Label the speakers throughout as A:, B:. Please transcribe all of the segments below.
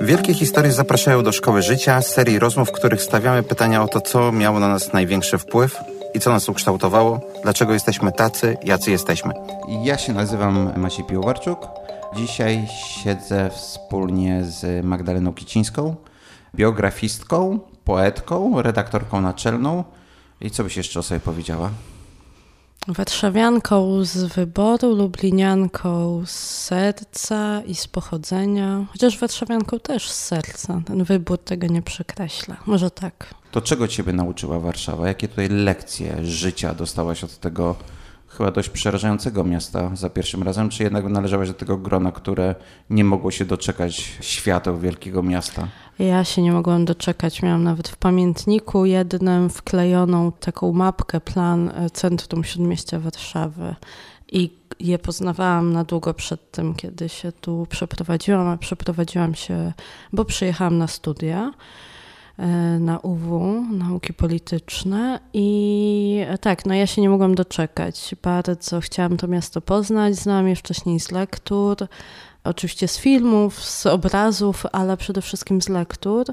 A: Wielkie historie zapraszają do szkoły życia, serii rozmów, w których stawiamy pytania o to, co miało na nas największy wpływ i co nas ukształtowało, dlaczego jesteśmy tacy, jacy jesteśmy.
B: Ja się nazywam Maciej Piłowarczuk. Dzisiaj siedzę wspólnie z Magdaleną Kicińską, biografistką, poetką, redaktorką naczelną. I co byś jeszcze o sobie powiedziała?
C: Warszawianką z wyboru, lublinianką z serca i z pochodzenia, chociaż warszawianką też z serca. Ten wybór tego nie przekreśla. Może tak.
B: To czego ciebie nauczyła Warszawa? Jakie tutaj lekcje życia dostałaś od tego chyba dość przerażającego miasta za pierwszym razem, czy jednak należałaś do tego grona, które nie mogło się doczekać świateł wielkiego miasta?
C: Ja się nie mogłam doczekać. Miałam nawet w pamiętniku jednym wklejoną taką mapkę, plan e, Centrum Śródmieścia Warszawy. I je poznawałam na długo przed tym, kiedy się tu przeprowadziłam, a przeprowadziłam się, bo przyjechałam na studia na UW, nauki polityczne i e, tak, no ja się nie mogłam doczekać. Bardzo chciałam to miasto poznać, znałam je wcześniej z lektur, oczywiście z filmów, z obrazów, ale przede wszystkim z lektur.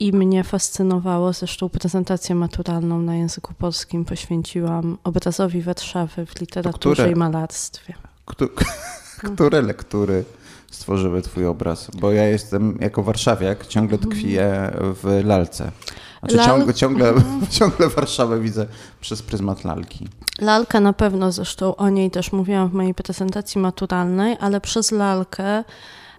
C: I mnie fascynowało, zresztą prezentację maturalną na języku polskim poświęciłam obrazowi Warszawy w literaturze które, i malarstwie.
B: Które lektury stworzyły twój obraz? Bo ja jestem jako warszawiak, ciągle tkwię w lalce. Znaczy Lal... ciągle, ciągle, mhm. ciągle Warszawę widzę przez pryzmat lalki.
C: Lalka na pewno, zresztą o niej też mówiłam w mojej prezentacji maturalnej, ale przez lalkę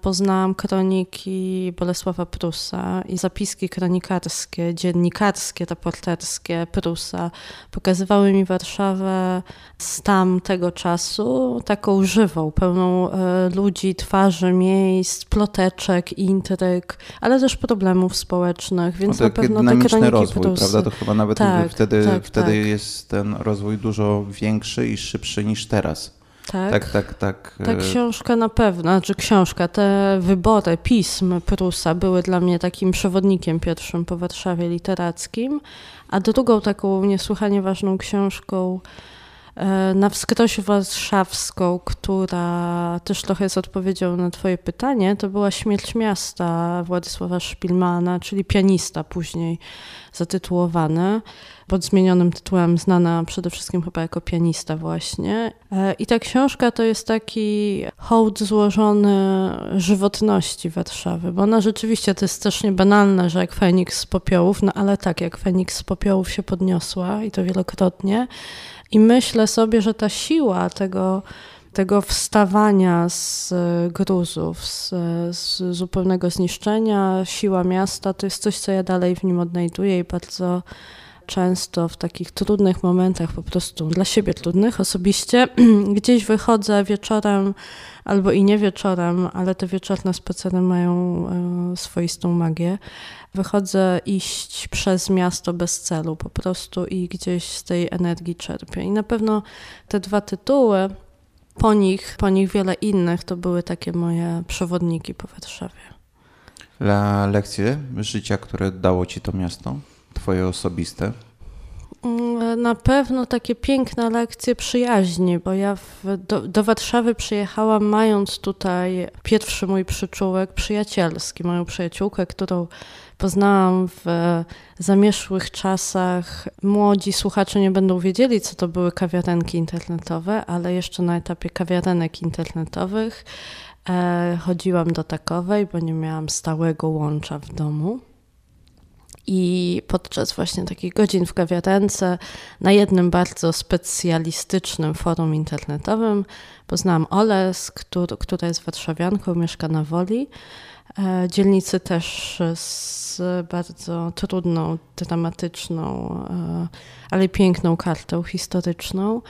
C: poznałam kroniki Bolesława Prusa i zapiski kronikarskie, dziennikarskie, reporterskie Prusa. Pokazywały mi Warszawę z tamtego czasu, taką żywą, pełną e, ludzi, twarzy, miejsc, ploteczek, intryg, ale też problemów społecznych, więc
B: no
C: na pewno
B: te
C: kroniki
B: rozwój,
C: Prusy.
B: prawda? To chyba nawet tak, wtedy, tak, wtedy tak. jest ten rozwój dużo większy i szybszy niż teraz.
C: Tak,
B: tak, tak. tak.
C: Ta książka na pewno, znaczy książka, te wybory pism Prusa były dla mnie takim przewodnikiem pierwszym po Warszawie literackim, a drugą taką niesłychanie ważną książką e, na wskroś warszawską, która też trochę jest odpowiedzią na Twoje pytanie, to była Śmierć miasta Władysława Szpilmana, czyli pianista później zatytułowany pod zmienionym tytułem, znana przede wszystkim chyba jako pianista właśnie. E, I ta książka to jest taki hołd złożony żywotności Warszawy, bo ona rzeczywiście to jest też niebanalne, że jak Feniks z popiołów, no ale tak, jak Feniks z popiołów się podniosła i to wielokrotnie. I myślę sobie, że ta siła tego tego wstawania z gruzów, z, z, zupełnego zniszczenia, siła miasta, to jest coś, co ja dalej w nim odnajduję i bardzo często w takich trudnych momentach, po prostu dla siebie trudnych osobiście, gdzieś wychodzę wieczorem albo i nie wieczorem, ale te wieczorne spacery mają e, swoistą magię. Wychodzę iść przez miasto bez celu po prostu i gdzieś z tej energii czerpię. I na pewno te dwa tytuły, po nich, po nich wiele innych, to były takie moje przewodniki po Warszawie.
B: La lekcje życia, które dało ci to miasto? Twoje osobiste?
C: Mm, na pewno takie piękne lekcje przyjaźni, bo ja w, do, do, Warszawy przyjechałam mając tutaj pierwszy mój przyczółek przyjacielski, moją przyjaciółkę, którą poznałam w zamieszłych czasach. Młodzi słuchacze nie będą wiedzieli, co to były kawiarenki internetowe, ale jeszcze na etapie kawiarenek internetowych e, chodziłam do takowej, bo nie miałam stałego łącza w domu. I podczas właśnie takich godzin w kawiarence na jednym bardzo specjalistycznym forum internetowym poznałam Olę, który, która jest warszawianką, mieszka na Woli. E, dzielnicy też z bardzo trudną, dramatyczną, e, ale piękną kartą historyczną.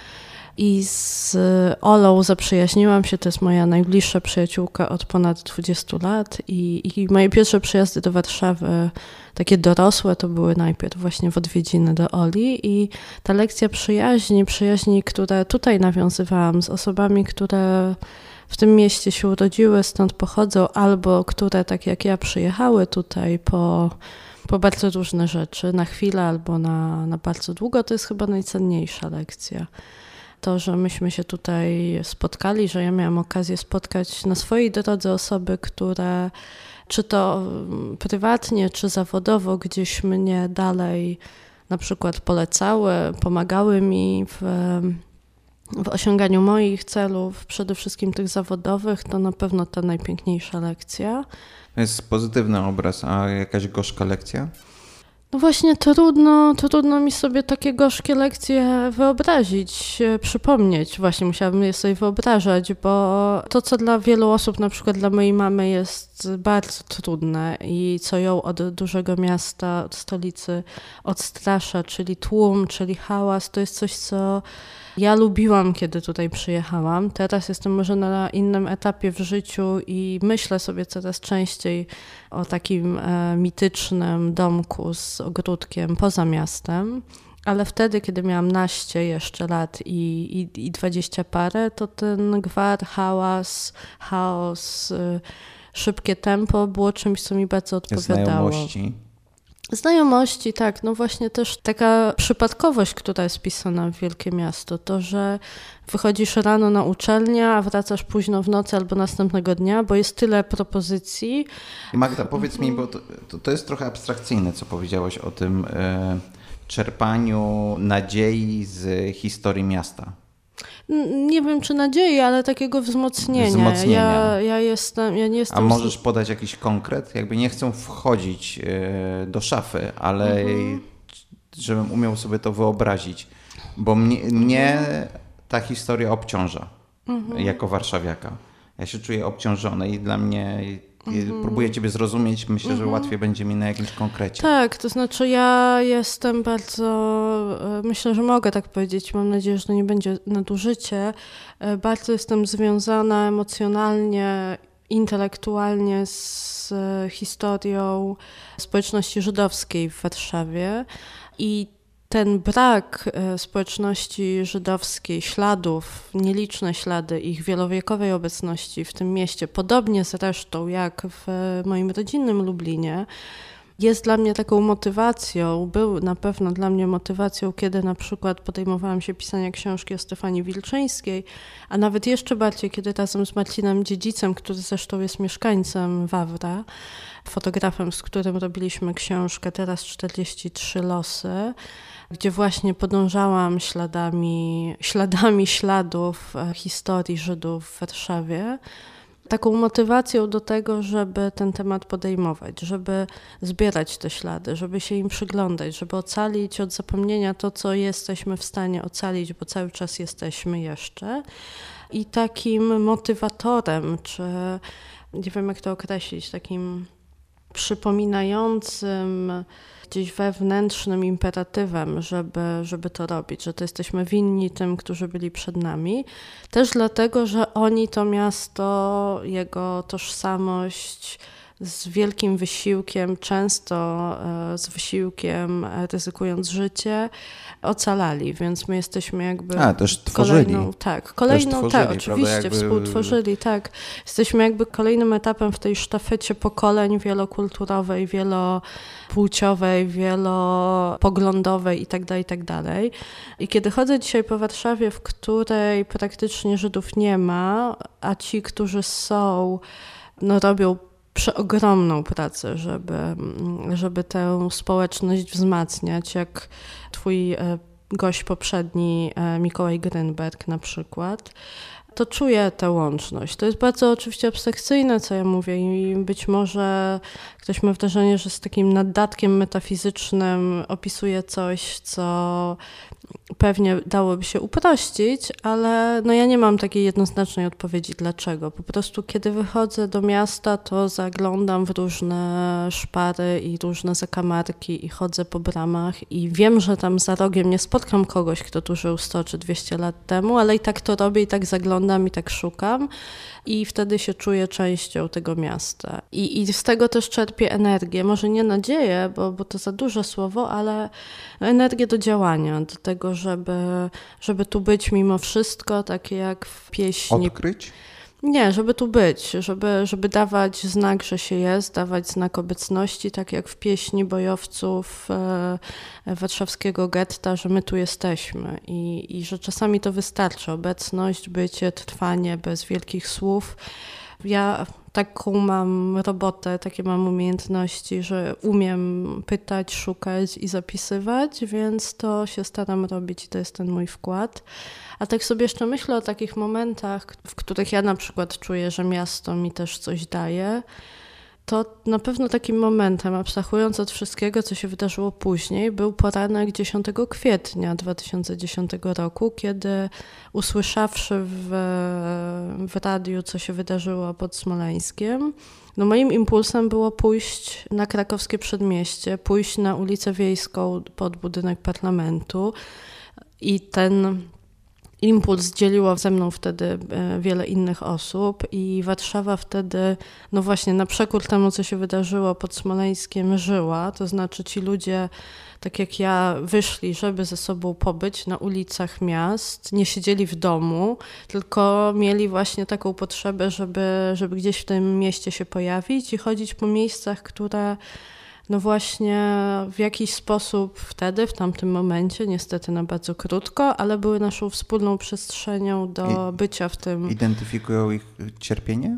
C: I z Olą zaprzyjaźniłam się, to jest moja najbliższa przyjaciółka od ponad 20 lat. I, i moje pierwsze przyjazdy do Warszawy, takie dorosłe, to były najpierw właśnie w odwiedziny do Oli. I ta lekcja przyjaźni, przyjaźni, które tutaj nawiązywałam z osobami, które w tym mieście się urodziły, stąd pochodzą, albo które, tak jak ja, przyjechały tutaj po, po bardzo różne rzeczy, na chwilę albo na, na bardzo długo, to jest chyba najcenniejsza lekcja. To, że myśmy się tutaj spotkali, że ja miałam okazję spotkać na swojej drodze osoby, które czy to prywatnie, czy zawodowo gdzieś mnie dalej na przykład polecały, pomagały mi w, w osiąganiu moich celów, przede wszystkim tych zawodowych, to na pewno ta najpiękniejsza lekcja.
B: To jest pozytywny obraz, a jakaś gorzka lekcja?
C: No właśnie trudno, trudno mi sobie takie gorzkie lekcje wyobrazić, przypomnieć. Właśnie musiałabym je sobie wyobrażać, bo to, co dla wielu osób, na przykład dla mojej mamy jest bardzo trudne i co ją od dużego miasta, od stolicy odstrasza, czyli tłum, czyli hałas, to jest coś, co ja lubiłam, kiedy tutaj przyjechałam. Teraz jestem może na innym etapie w życiu i myślę sobie coraz częściej o takim e, mitycznym domku z ogródkiem poza miastem. Ale wtedy, kiedy miałam naście jeszcze lat i, i, i 20 parę, to ten gwar, hałas, chaos, y, szybkie tempo było czymś, co mi bardzo odpowiadało.
B: Znajomości.
C: Znajomości, tak. No właśnie też taka przypadkowość, która jest pisana w Wielkie Miasto, to, że wychodzisz rano na uczelnię, a wracasz późno w nocy albo następnego dnia, bo jest tyle propozycji.
B: Magda, powiedz mi, bo to, to, to jest trochę abstrakcyjne, co powiedziałaś o tym e, czerpaniu nadziei z historii miasta
C: nie wiem czy nadziei, ale takiego wzmocnienia. wzmocnienia. Ja, ja, jestem, ja nie jestem...
B: A możesz podać jakiś konkret? Jakby nie chcę wchodzić e, do szafy, ale mhm. żebym umiał sobie to wyobrazić. Bo mnie, mnie ta historia obciąża mhm. jako warszawiaka. Ja się czuję obciążony i dla mnie Mhm. Próbuję Ciebie zrozumieć, myślę, że mhm. łatwiej będzie mi na jakimś konkrecie.
C: Tak, to znaczy ja jestem bardzo, e, myślę, że mogę tak powiedzieć, mam nadzieję, że to nie będzie nadużycie. E, bardzo jestem związana emocjonalnie, intelektualnie z e, historią społeczności żydowskiej w Warszawie i ten brak e, społeczności żydowskiej, śladów, nieliczne ślady ich wielowiekowej obecności w tym mieście, podobnie zresztą jak w moim rodzinnym Lublinie, jest dla mnie taką motywacją, był na pewno dla mnie motywacją, kiedy na przykład podejmowałam się pisania książki o Stefanii Wilczyńskiej, a nawet jeszcze bardziej, kiedy razem z Marcinem Dziedzicem, który zresztą jest mieszkańcem Wawra, fotografem, z którym robiliśmy książkę Teraz 43 losy, gdzie właśnie podążałam śladami, śladami śladów e, historii Żydów w Warszawie, taką motywacją do tego, żeby ten temat podejmować, żeby zbierać te ślady, żeby się im przyglądać, żeby ocalić od zapomnienia to, co jesteśmy w stanie ocalić, bo cały czas jesteśmy jeszcze. I takim motywatorem, czy nie wiem jak to określić, takim przypominającym gdzieś wewnętrznym imperatywem, żeby, żeby to robić, że to jesteśmy winni tym, którzy byli przed nami. Też dlatego, że oni to miasto, jego tożsamość, z wielkim wysiłkiem, często e, z wysiłkiem, e, ryzykując życie, ocalali, więc my jesteśmy jakby.
B: A, też tworzyli.
C: Kolejną, tak, kolejną, tworzyli, tak, oczywiście, jakby... współtworzyli, tak. Jesteśmy jakby kolejnym etapem w tej sztafecie pokoleń wielokulturowej, wielopłciowej, wielopoglądowej itd., tak itd. Tak I kiedy chodzę dzisiaj po Warszawie, w której praktycznie Żydów nie ma, a ci, którzy są, no robią przeogromną pracę, żeby, żeby tę społeczność wzmacniać, jak twój e, gość poprzedni, e, Mikołaj Grynberg na przykład, to czuję tę łączność. To jest bardzo oczywiście abstrakcyjne, co ja mówię i być może ktoś ma wrażenie, że z takim naddatkiem metafizycznym opisuje coś, co pewnie dałoby się uprościć, ale no ja nie mam takiej jednoznacznej odpowiedzi dlaczego. Po prostu kiedy wychodzę do miasta, to zaglądam w różne szpary i różne zakamarki i chodzę po bramach i wiem, że tam za rogiem nie spotkam kogoś, kto tu żył 100 czy 200 lat temu, ale i tak to robię i tak zaglądam i tak szukam i wtedy się czuję częścią tego miasta. I, i z tego też czerpię energię, może nie nadzieję, bo, bo to za duże słowo, ale energię do działania, do tego, żeby, żeby tu być mimo wszystko, takie jak w pieśni.
B: Odkryć?
C: Nie, żeby tu być, żeby, żeby dawać znak, że się jest, dawać znak obecności, tak jak w pieśni bojowców e, warszawskiego getta, że my tu jesteśmy i, i że czasami to wystarczy. Obecność, bycie, trwanie bez wielkich słów. Ja taką mam robotę, takie mam umiejętności, że umiem pytać, szukać i zapisywać, więc to się staram robić i to jest ten mój wkład. A tak sobie jeszcze myślę o takich momentach, w których ja na przykład czuję, że miasto mi też coś daje. To na pewno takim momentem, abstrahując od wszystkiego, co się wydarzyło później, był poranek 10 kwietnia 2010 roku, kiedy usłyszawszy w, w radiu, co się wydarzyło pod Smoleńskiem, no moim impulsem było pójść na krakowskie przedmieście, pójść na ulicę Wiejską pod budynek parlamentu i ten impuls dzieliło ze mną wtedy e, wiele innych osób i Warszawa wtedy, no właśnie na przekór temu, co się wydarzyło pod Smoleńskiem, żyła. To znaczy ci ludzie, tak jak ja, wyszli, żeby ze sobą pobyć na ulicach miast, nie siedzieli w domu, tylko mieli właśnie taką potrzebę, żeby, żeby gdzieś w tym mieście się pojawić i chodzić po miejscach, które no właśnie w jakiś sposób wtedy, w tamtym momencie, niestety na bardzo krótko, ale były naszą wspólną przestrzenią do I bycia w tym.
B: Identyfikują ich cierpienie?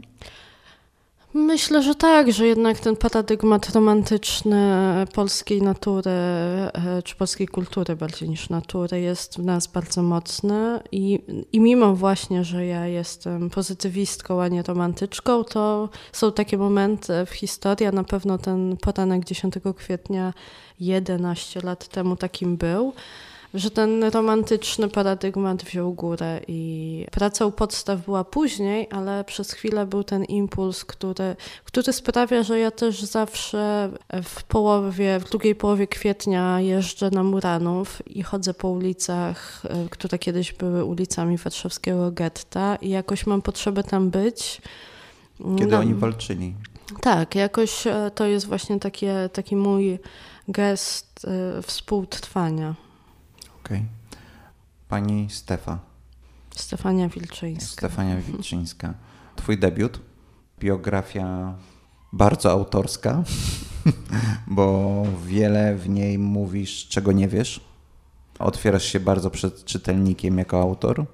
C: Myślę, że tak, że jednak ten paradygmat romantyczny polskiej natury, e, czy polskiej kultury bardziej niż natury, jest w nas bardzo mocny i, i mimo właśnie, że ja jestem pozytywistką, a nie romantyczką, to są takie momenty w historii, a na pewno ten poranek 10 kwietnia 11 lat temu takim był że ten romantyczny paradygmat wziął górę i praca u podstaw była później, ale przez chwilę był ten impuls, który, który sprawia, że ja też zawsze w połowie, w drugiej połowie kwietnia jeżdżę na Muranów i chodzę po ulicach, e, które kiedyś były ulicami warszawskiego getta i jakoś mam potrzebę tam być.
B: Kiedy no, oni walczyli.
C: Tak, jakoś e, to jest właśnie takie, taki mój gest e, współtrwania.
B: Okej. Okay. Pani Stefa.
C: Stefania Wilczyńska.
B: Stefania Wilczyńska. Twój debiut, biografia bardzo autorska, bo wiele w niej mówisz, czego nie wiesz. Otwierasz się bardzo przed czytelnikiem jako autor,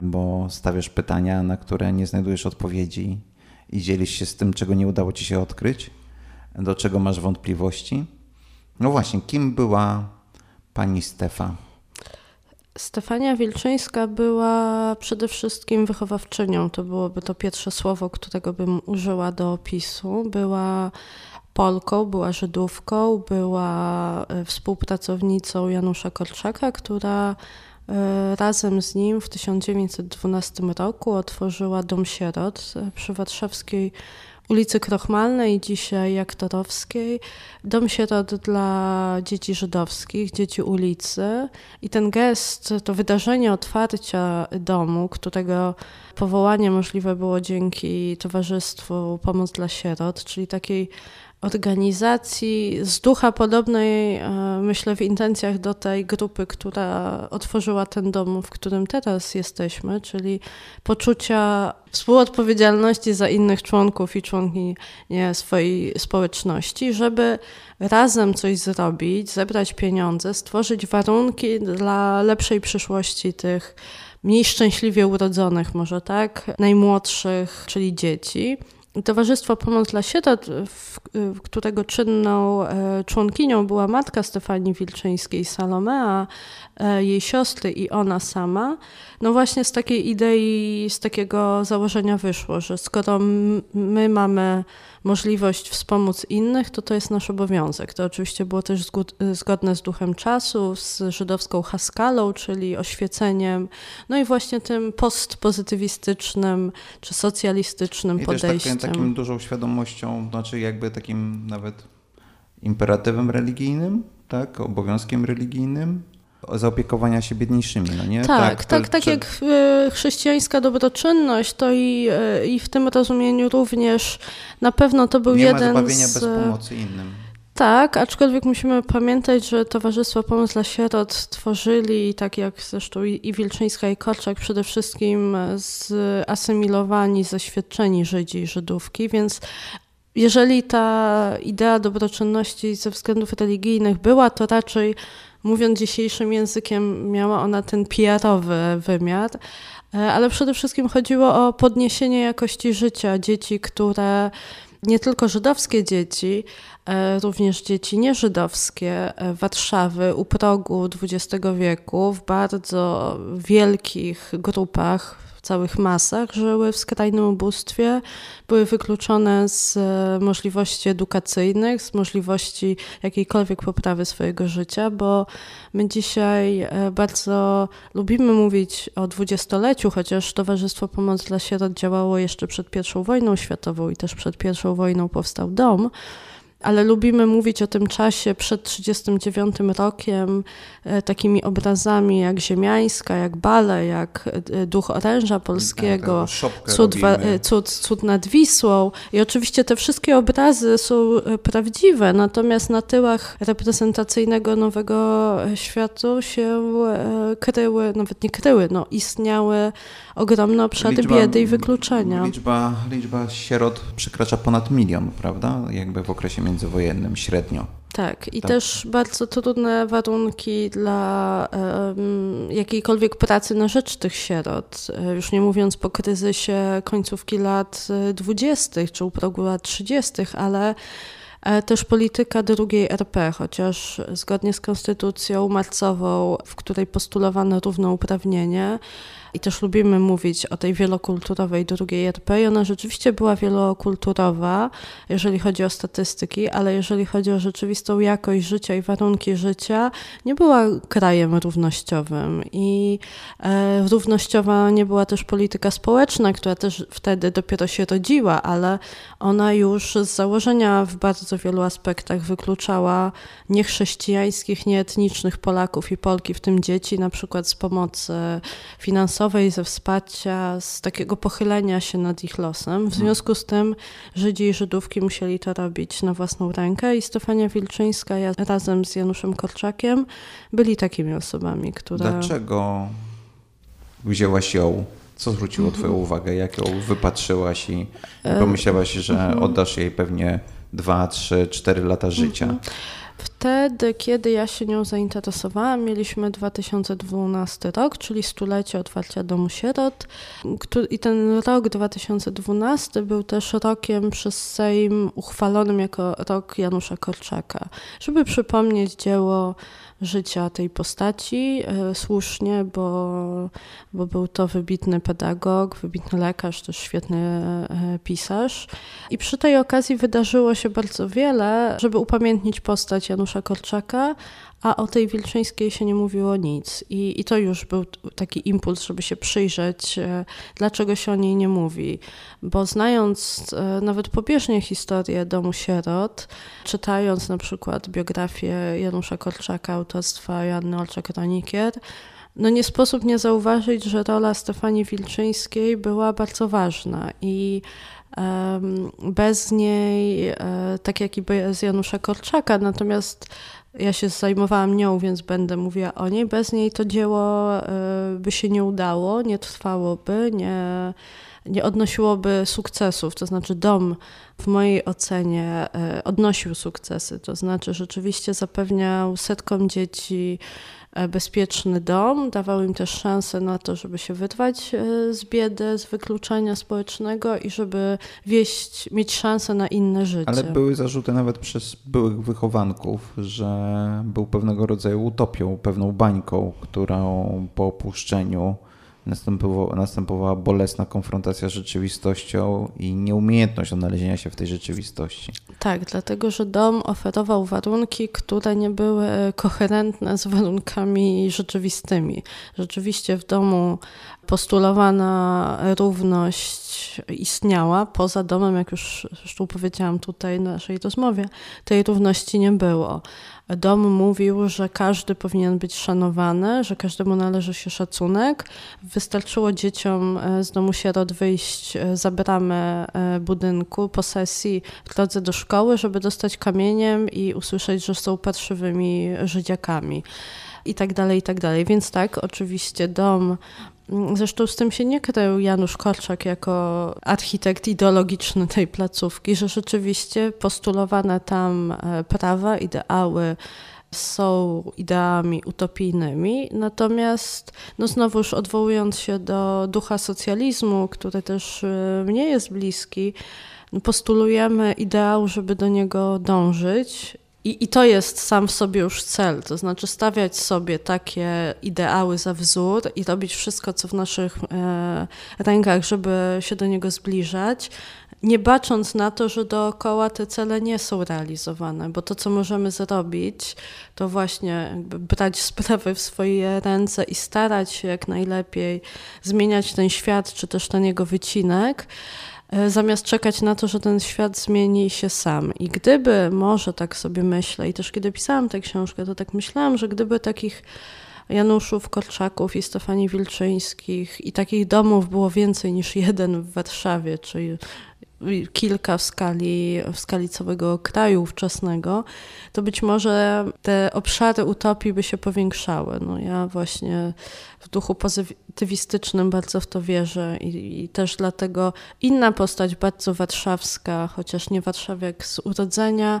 B: bo stawiasz pytania, na które nie znajdujesz odpowiedzi i dzielisz się z tym, czego nie udało ci się odkryć, do czego masz wątpliwości. No właśnie, kim była pani Stefa?
C: Stefania Wilczyńska była przede wszystkim wychowawczynią. To byłoby to pierwsze słowo, którego bym użyła do opisu. Była Polką, była Żydówką, była e, współpracownicą Janusza Korczaka, która e, razem z nim w 1912 roku otworzyła Dom Sierot e, przy warszawskiej ulicy Krochmalnej, dzisiaj Jaktorowskiej, dom sierot dla dzieci żydowskich, dzieci ulicy. I ten gest, to wydarzenie otwarcia domu, którego powołanie możliwe było dzięki Towarzystwu Pomoc dla Sierot, czyli takiej organizacji z ducha podobnej, e, myślę, w intencjach do tej grupy, która otworzyła ten dom, w którym teraz jesteśmy, czyli poczucia współodpowiedzialności za innych członków i członki swojej społeczności, żeby razem coś zrobić, zebrać pieniądze, stworzyć warunki dla lepszej przyszłości tych mniej szczęśliwie urodzonych, może tak, najmłodszych, czyli dzieci. Towarzystwo Pomoc dla w którego czynną e, członkinią była matka Stefanii Wilczyńskiej, Salomea, e, jej siostry i ona sama, no właśnie z takiej idei, z takiego założenia wyszło, że skoro my mamy możliwość wspomóc innych, to to jest nasz obowiązek. To oczywiście było też zgodne z duchem czasu, z żydowską haskalą, czyli oświeceniem, no i właśnie tym postpozytywistycznym czy socjalistycznym I podejściem.
B: I też takim dużą świadomością, znaczy jakby takim nawet imperatywem religijnym, tak, obowiązkiem religijnym, zaopiekowania się biedniejszymi, no nie?
C: Tak, tak, tak, tak jak e, chrześcijańska dobroczynność, to i, e, i w tym rozumieniu również na pewno to był
B: nie
C: jeden
B: ma zbawienia
C: z...
B: bez pomocy innym.
C: Tak, aczkolwiek musimy pamiętać, że Towarzystwo Pomoc dla Sierot tworzyli, tak jak zresztą i Wilczyńska i Korczak, przede wszystkim zasymilowani, zaświadczeni Żydzi i Żydówki, więc jeżeli ta idea dobroczynności ze względów religijnych była, to raczej, mówiąc dzisiejszym językiem, miała ona ten PR-owy wymiar, e, ale przede wszystkim chodziło o podniesienie jakości życia dzieci, które nie tylko żydowskie dzieci, e, również dzieci nieżydowskie e, Warszawy u progu XX wieku w bardzo wielkich grupach całych masach żyły w skrajnym ubóstwie, były wykluczone z e, możliwości edukacyjnych, z możliwości jakiejkolwiek poprawy swojego życia, bo my dzisiaj e, bardzo lubimy mówić o dwudziestoleciu, chociaż Towarzystwo Pomoc dla Sierot działało jeszcze przed I wojną światową i też przed I wojną powstał dom ale lubimy mówić o tym czasie przed 1939 rokiem e, takimi obrazami jak Ziemiańska, jak Bale, jak e, Duch Oręża Polskiego,
B: tak, cud,
C: e, cud, cud nad Wisłą. I oczywiście te wszystkie obrazy są prawdziwe, natomiast na tyłach reprezentacyjnego Nowego Światu się kryły, nawet nie kryły, no istniały ogromne obszary liczba, biedy i wykluczenia.
B: Liczba, liczba sierot przekracza ponad milion, prawda? Jakby w okresie międzywojennym średnio.
C: Tak, i tak. też bardzo trudne warunki dla um, jakiejkolwiek pracy na rzecz tych sierot. E, już nie mówiąc po kryzysie końcówki lat e, dwudziestych czy u progu lat trzydziestych, ale e, też polityka drugiej RP, chociaż zgodnie z konstytucją marcową, w której postulowano równouprawnienie, i też lubimy mówić o tej wielokulturowej drugiej RP i ona rzeczywiście była wielokulturowa, jeżeli chodzi o statystyki, ale jeżeli chodzi o rzeczywistą jakość życia i warunki życia, nie była krajem równościowym. I e, równościowa nie była też polityka społeczna, która też wtedy dopiero się rodziła, ale ona już z założenia w bardzo wielu aspektach wykluczała niechrześcijańskich, nieetnicznych Polaków i Polki, w tym dzieci, na przykład z pomocy finansowej, ze wsparcia, z takiego pochylenia się nad ich losem. W mhm. związku z tym Żydzi i Żydówki musieli to robić na własną rękę i Stefania Wilczyńska ja, razem z Januszem Korczakiem byli takimi osobami, które...
B: Dlaczego wzięłaś ją? Co zwróciło mhm. Twoją uwagę? Jak ją wypatrzyłaś i e, pomyślałaś, że mhm. oddasz jej pewnie dwa, trzy, cztery lata życia?
C: Wtedy, kiedy ja się nią zainteresowałam, mieliśmy 2012 rok, czyli stulecie otwarcia Domu Sierot. I ten rok 2012 był też rokiem przez Sejm uchwalonym jako rok Janusza Korczaka, żeby przypomnieć dzieło życia tej postaci e, słusznie, bo, bo był to wybitny pedagog, wybitny lekarz, też świetny e, pisarz. I przy tej okazji wydarzyło się bardzo wiele, żeby upamiętnić postać Janusza Korczaka, a o tej Wilczyńskiej się nie mówiło nic. I, I to już był taki impuls, żeby się przyjrzeć, e, dlaczego się o niej nie mówi. Bo znając e, nawet pobieżnie historię Domu Sierot, czytając na przykład biografię Janusza Korczaka autorstwa Joanny Olczak-Ronikier, no nie sposób nie zauważyć, że rola Stefanii Wilczyńskiej była bardzo ważna i bez niej, e, tak jak i bez Janusza Korczaka, natomiast ja się zajmowałam nią, więc będę mówiła o niej. Bez niej to dzieło e, by się nie udało, nie trwałoby, nie, nie odnosiłoby sukcesów. To znaczy, dom w mojej ocenie e, odnosił sukcesy. To znaczy, rzeczywiście zapewniał setkom dzieci bezpieczny dom, dawał im też szansę na to, żeby się wyrwać e, z biedy, z wykluczenia społecznego i żeby wieść, mieć szansę na inne życie.
B: Ale były zarzuty nawet przez byłych wychowanków, że był pewnego rodzaju utopią, pewną bańką, którą po opuszczeniu następowała, następowała bolesna konfrontacja z rzeczywistością i nieumiejętność odnalezienia się w tej rzeczywistości.
C: Tak, dlatego że dom oferował warunki, które nie były koherentne z warunkami rzeczywistymi. Rzeczywiście w domu postulowana równość istniała poza domem, jak już zresztą powiedziałam tutaj w naszej rozmowie, tej równości nie było. Dom mówił, że każdy powinien być szanowany, że każdemu należy się szacunek. Wystarczyło dzieciom e, z domu sierot wyjść e, za bramę e, budynku, posesji w drodze do szkoły, żeby dostać kamieniem i usłyszeć, że są parszywymi Żydziakami i tak dalej, i tak dalej. Więc tak, oczywiście dom Zresztą z tym się nie krył Janusz Korczak jako architekt ideologiczny tej placówki, że rzeczywiście postulowane tam e, prawa, ideały są ideami utopijnymi, natomiast no znowu już odwołując się do ducha socjalizmu, który też e, mnie jest bliski, postulujemy ideał, żeby do niego dążyć i, I to jest sam w sobie już cel, to znaczy stawiać sobie takie ideały za wzór i robić wszystko, co w naszych e, rękach, żeby się do niego zbliżać, nie bacząc na to, że dookoła te cele nie są realizowane, bo to, co możemy zrobić, to właśnie brać sprawy w swoje ręce i starać się jak najlepiej zmieniać ten świat, czy też ten jego wycinek zamiast czekać na to, że ten świat zmieni się sam. I gdyby, może tak sobie myślę, i też kiedy pisałam tę książkę, to tak myślałam, że gdyby takich Januszów, Korczaków i Stefanii Wilczyńskich i takich domów było więcej niż jeden w Warszawie, czyli kilka w skali, w skali całego kraju ówczesnego, to być może te obszary utopii by się powiększały. No ja właśnie w duchu pozytywistycznym bardzo w to wierzę i, i też dlatego inna postać bardzo warszawska, chociaż nie warszawiak z urodzenia,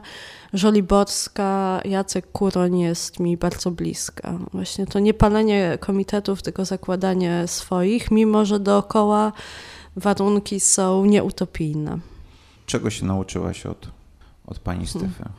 C: żoliborska, Jacek Kuroń jest mi bardzo bliska. Właśnie to nie palenie komitetów, tylko zakładanie swoich, mimo że dookoła warunki są nieutopijne.
B: Czego się nauczyłaś od, od pani hmm. Stefy?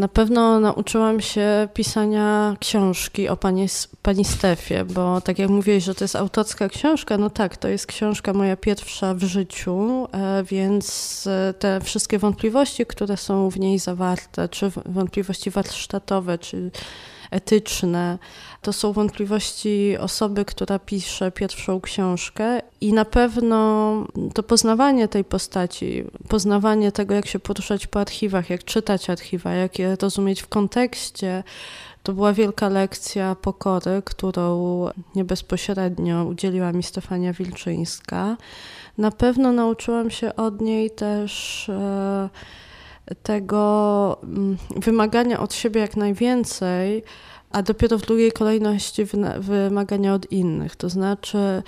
C: Na pewno nauczyłam się pisania książki o pani, pani Stefie, bo tak jak mówiłeś, że to jest autorska książka, no tak, to jest książka moja pierwsza w życiu, e, więc e, te wszystkie wątpliwości, które są w niej zawarte, czy wątpliwości warsztatowe, czy etyczne. To są wątpliwości osoby, która pisze pierwszą książkę i na pewno to poznawanie tej postaci, poznawanie tego, jak się poruszać po archiwach, jak czytać archiwa, jak je rozumieć w kontekście, to była wielka lekcja pokory, którą nie bezpośrednio udzieliła mi Stefania Wilczyńska. Na pewno nauczyłam się od niej też e, tego mm, wymagania od siebie jak najwięcej, a dopiero w drugiej kolejności wymagania od innych. To znaczy,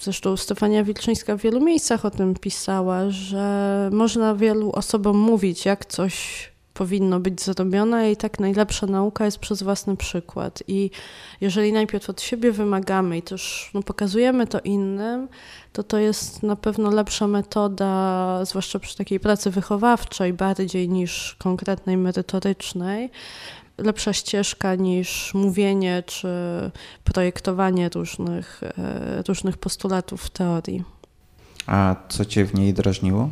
C: zresztą Stefania Wilczyńska w wielu miejscach o tym pisała, że można wielu osobom mówić, jak coś powinno być zrobione i tak najlepsza nauka jest przez własny przykład. I jeżeli najpierw od siebie wymagamy i też no, pokazujemy to innym, to to jest na pewno lepsza metoda, zwłaszcza przy takiej pracy wychowawczej, bardziej niż konkretnej, merytorycznej. Lepsza ścieżka niż mówienie czy projektowanie różnych, e, różnych postulatów w teorii.
B: A co cię w niej drażniło?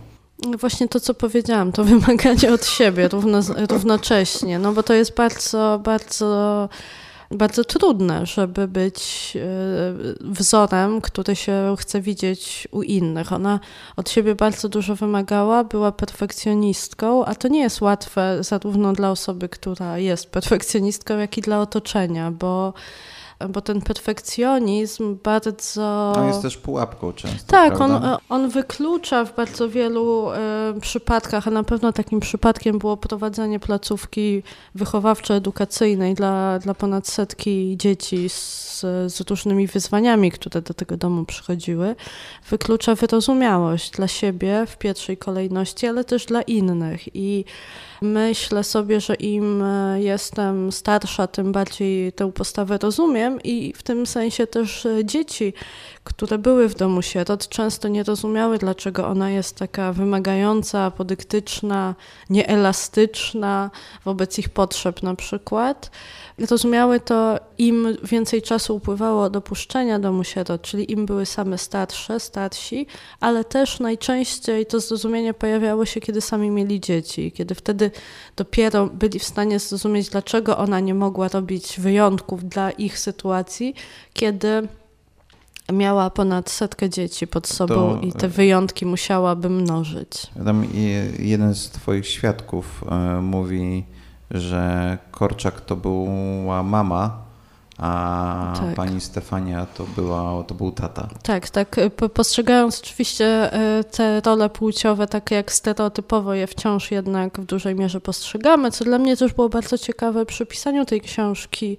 C: Właśnie to, co powiedziałam, to wymaganie od siebie równo, równocześnie, no bo to jest bardzo, bardzo, bardzo trudne, żeby być e, wzorem, który się chce widzieć u innych. Ona od siebie bardzo dużo wymagała, była perfekcjonistką, a to nie jest łatwe zarówno dla osoby, która jest perfekcjonistką, jak i dla otoczenia, bo bo ten perfekcjonizm bardzo...
B: On jest też pułapką często,
C: Tak, on, on wyklucza w bardzo wielu e, przypadkach, a na pewno takim przypadkiem było prowadzenie placówki wychowawczo-edukacyjnej dla, dla ponad setki dzieci z, z różnymi wyzwaniami, które do tego domu przychodziły. Wyklucza wyrozumiałość dla siebie w pierwszej kolejności, ale też dla innych i Myślę sobie, że im e, jestem starsza, tym bardziej tę postawę rozumiem i w tym sensie też e, dzieci, które były w domu sierot, często nie rozumiały, dlaczego ona jest taka wymagająca, podyktyczna, nieelastyczna wobec ich potrzeb na przykład. Rozumiały to, im więcej czasu upływało od opuszczenia domu sierot, czyli im były same starsze, starsi, ale też najczęściej to zrozumienie pojawiało się, kiedy sami mieli dzieci, kiedy wtedy dopiero byli w stanie zrozumieć, dlaczego ona nie mogła robić wyjątków dla ich sytuacji, kiedy miała ponad setkę dzieci pod sobą to... i te wyjątki musiałaby mnożyć.
B: Tam jeden z twoich świadków e, mówi, że Korczak to była mama, a tak. pani Stefania to, była, to był tata.
C: Tak, tak. Postrzegając oczywiście e, te role płciowe, tak jak stereotypowo je wciąż jednak w dużej mierze postrzegamy, co dla mnie też było bardzo ciekawe przy pisaniu tej książki,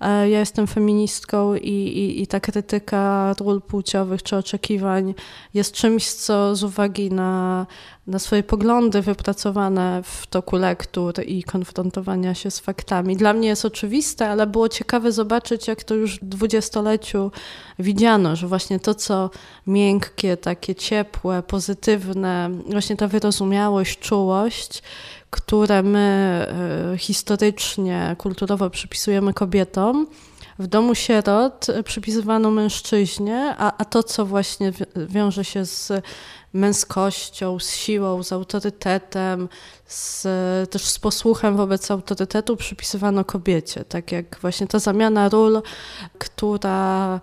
C: E, ja jestem feministką i, i, i ta krytyka ról płciowych czy oczekiwań jest czymś, co z uwagi na, na swoje poglądy wypracowane w toku lektur i konfrontowania się z faktami. Dla mnie jest oczywiste, ale było ciekawe zobaczyć, jak to już w dwudziestoleciu widziano, że właśnie to, co miękkie, takie ciepłe, pozytywne, właśnie ta wyrozumiałość, czułość, które my e, historycznie, kulturowo przypisujemy kobietom, w domu sierot przypisywano mężczyźnie, a, a to, co właśnie wiąże się z męskością, z siłą, z autorytetem, z, też z posłuchem wobec autorytetu przypisywano kobiecie. Tak jak właśnie ta zamiana ról, która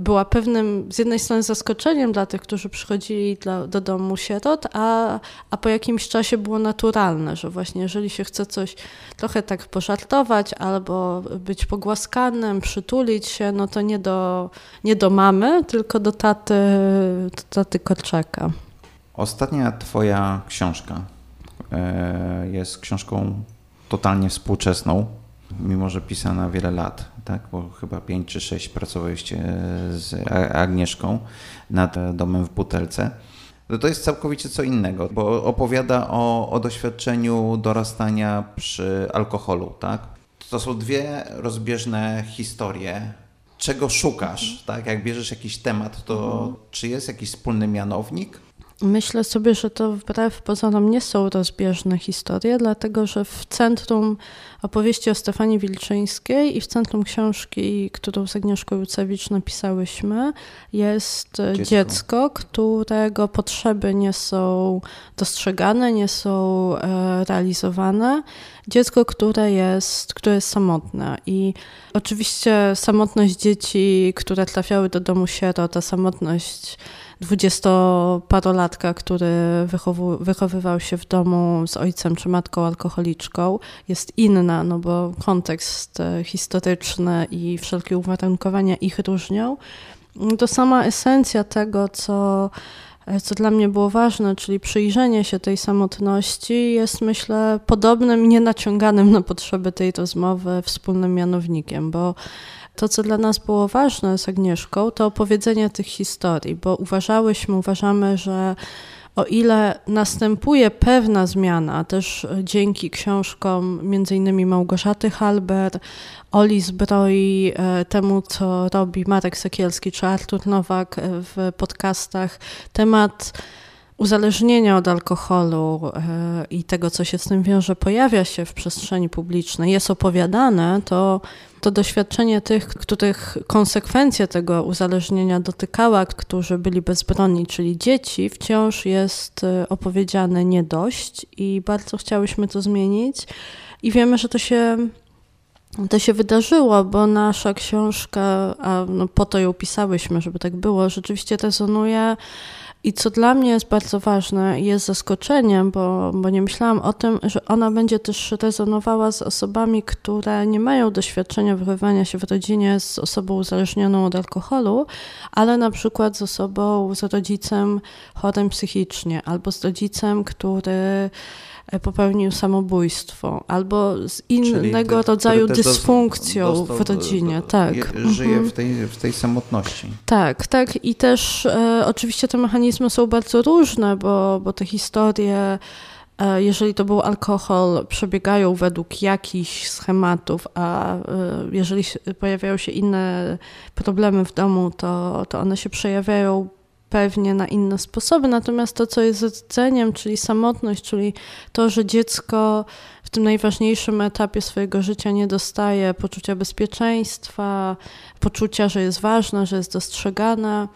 C: była pewnym z jednej strony zaskoczeniem dla tych, którzy przychodzili do, do domu sierot, a, a po jakimś czasie było naturalne, że właśnie jeżeli się chce coś trochę tak pożartować albo być pogłaskanym, przytulić się, no to nie do, nie do mamy, tylko do taty, do taty Korczaka.
B: Ostatnia twoja książka e, jest książką totalnie współczesną, mimo że pisana wiele lat, tak? bo chyba 5 czy 6 pracowaliście z Agnieszką nad domem w butelce. To, to jest całkowicie co innego, bo opowiada o, o doświadczeniu dorastania przy alkoholu. Tak? To są dwie rozbieżne historie. Czego szukasz? Tak? Jak bierzesz jakiś temat, to mhm. czy jest jakiś wspólny mianownik?
C: Myślę sobie, że to wbrew pozorom nie są rozbieżne historie, dlatego że w centrum opowieści o Stefanii Wilczyńskiej i w centrum książki, którą z Agnieszką Jucewicz napisałyśmy, jest dziecko. dziecko, którego potrzeby nie są dostrzegane, nie są e, realizowane. Dziecko, które jest, które jest samotne. I oczywiście samotność dzieci, które trafiały do domu sierot, ta samotność dwudziestoparolatka, który wychowywał się w domu z ojcem czy matką alkoholiczką, jest inna, no bo kontekst e, historyczny i wszelkie uwarunkowania ich różnią. To sama esencja tego, co e, co dla mnie było ważne, czyli przyjrzenie się tej samotności, jest myślę podobnym nienaciąganym na potrzeby tej rozmowy wspólnym mianownikiem, bo to, co dla nas było ważne z Agnieszką, to opowiedzenie tych historii, bo uważałyśmy, uważamy, że o ile następuje pewna zmiana, też dzięki książkom innymi Małgorzaty Halber, Oli Zbroi, e, temu co robi Marek Sekielski czy Artur Nowak e, w podcastach, temat uzależnienia od alkoholu e, i tego, co się z tym wiąże, pojawia się w przestrzeni publicznej, jest opowiadane, to, to doświadczenie tych, których konsekwencje tego uzależnienia dotykała, którzy byli bezbronni, czyli dzieci, wciąż jest e, opowiedziane nie dość i bardzo chciałyśmy to zmienić. I wiemy, że to się to się wydarzyło, bo nasza książka, a no po to ją pisałyśmy, żeby tak było, rzeczywiście rezonuje i co dla mnie jest bardzo ważne, jest zaskoczeniem, bo, bo nie myślałam o tym, że ona będzie też rezonowała z osobami, które nie mają doświadczenia wychowywania się w rodzinie z osobą uzależnioną od alkoholu, ale na przykład z osobą, z rodzicem chorym psychicznie albo z rodzicem, który popełnił samobójstwo, albo z innego te, rodzaju dysfunkcją dostał, w rodzinie. tak.
B: żyje mhm. w, tej, w tej samotności.
C: Tak, tak. I też e, oczywiście te mechanizmy są bardzo różne, bo, bo te historie e, jeżeli to był alkohol, przebiegają według jakichś schematów, a e, jeżeli pojawiają się inne problemy w domu, to, to one się przejawiają pewnie na inne sposoby. Natomiast to, co jest rdzeniem, czyli samotność, czyli to, że dziecko w tym najważniejszym etapie swojego życia nie dostaje poczucia bezpieczeństwa, poczucia, że jest ważne, że jest dostrzegane.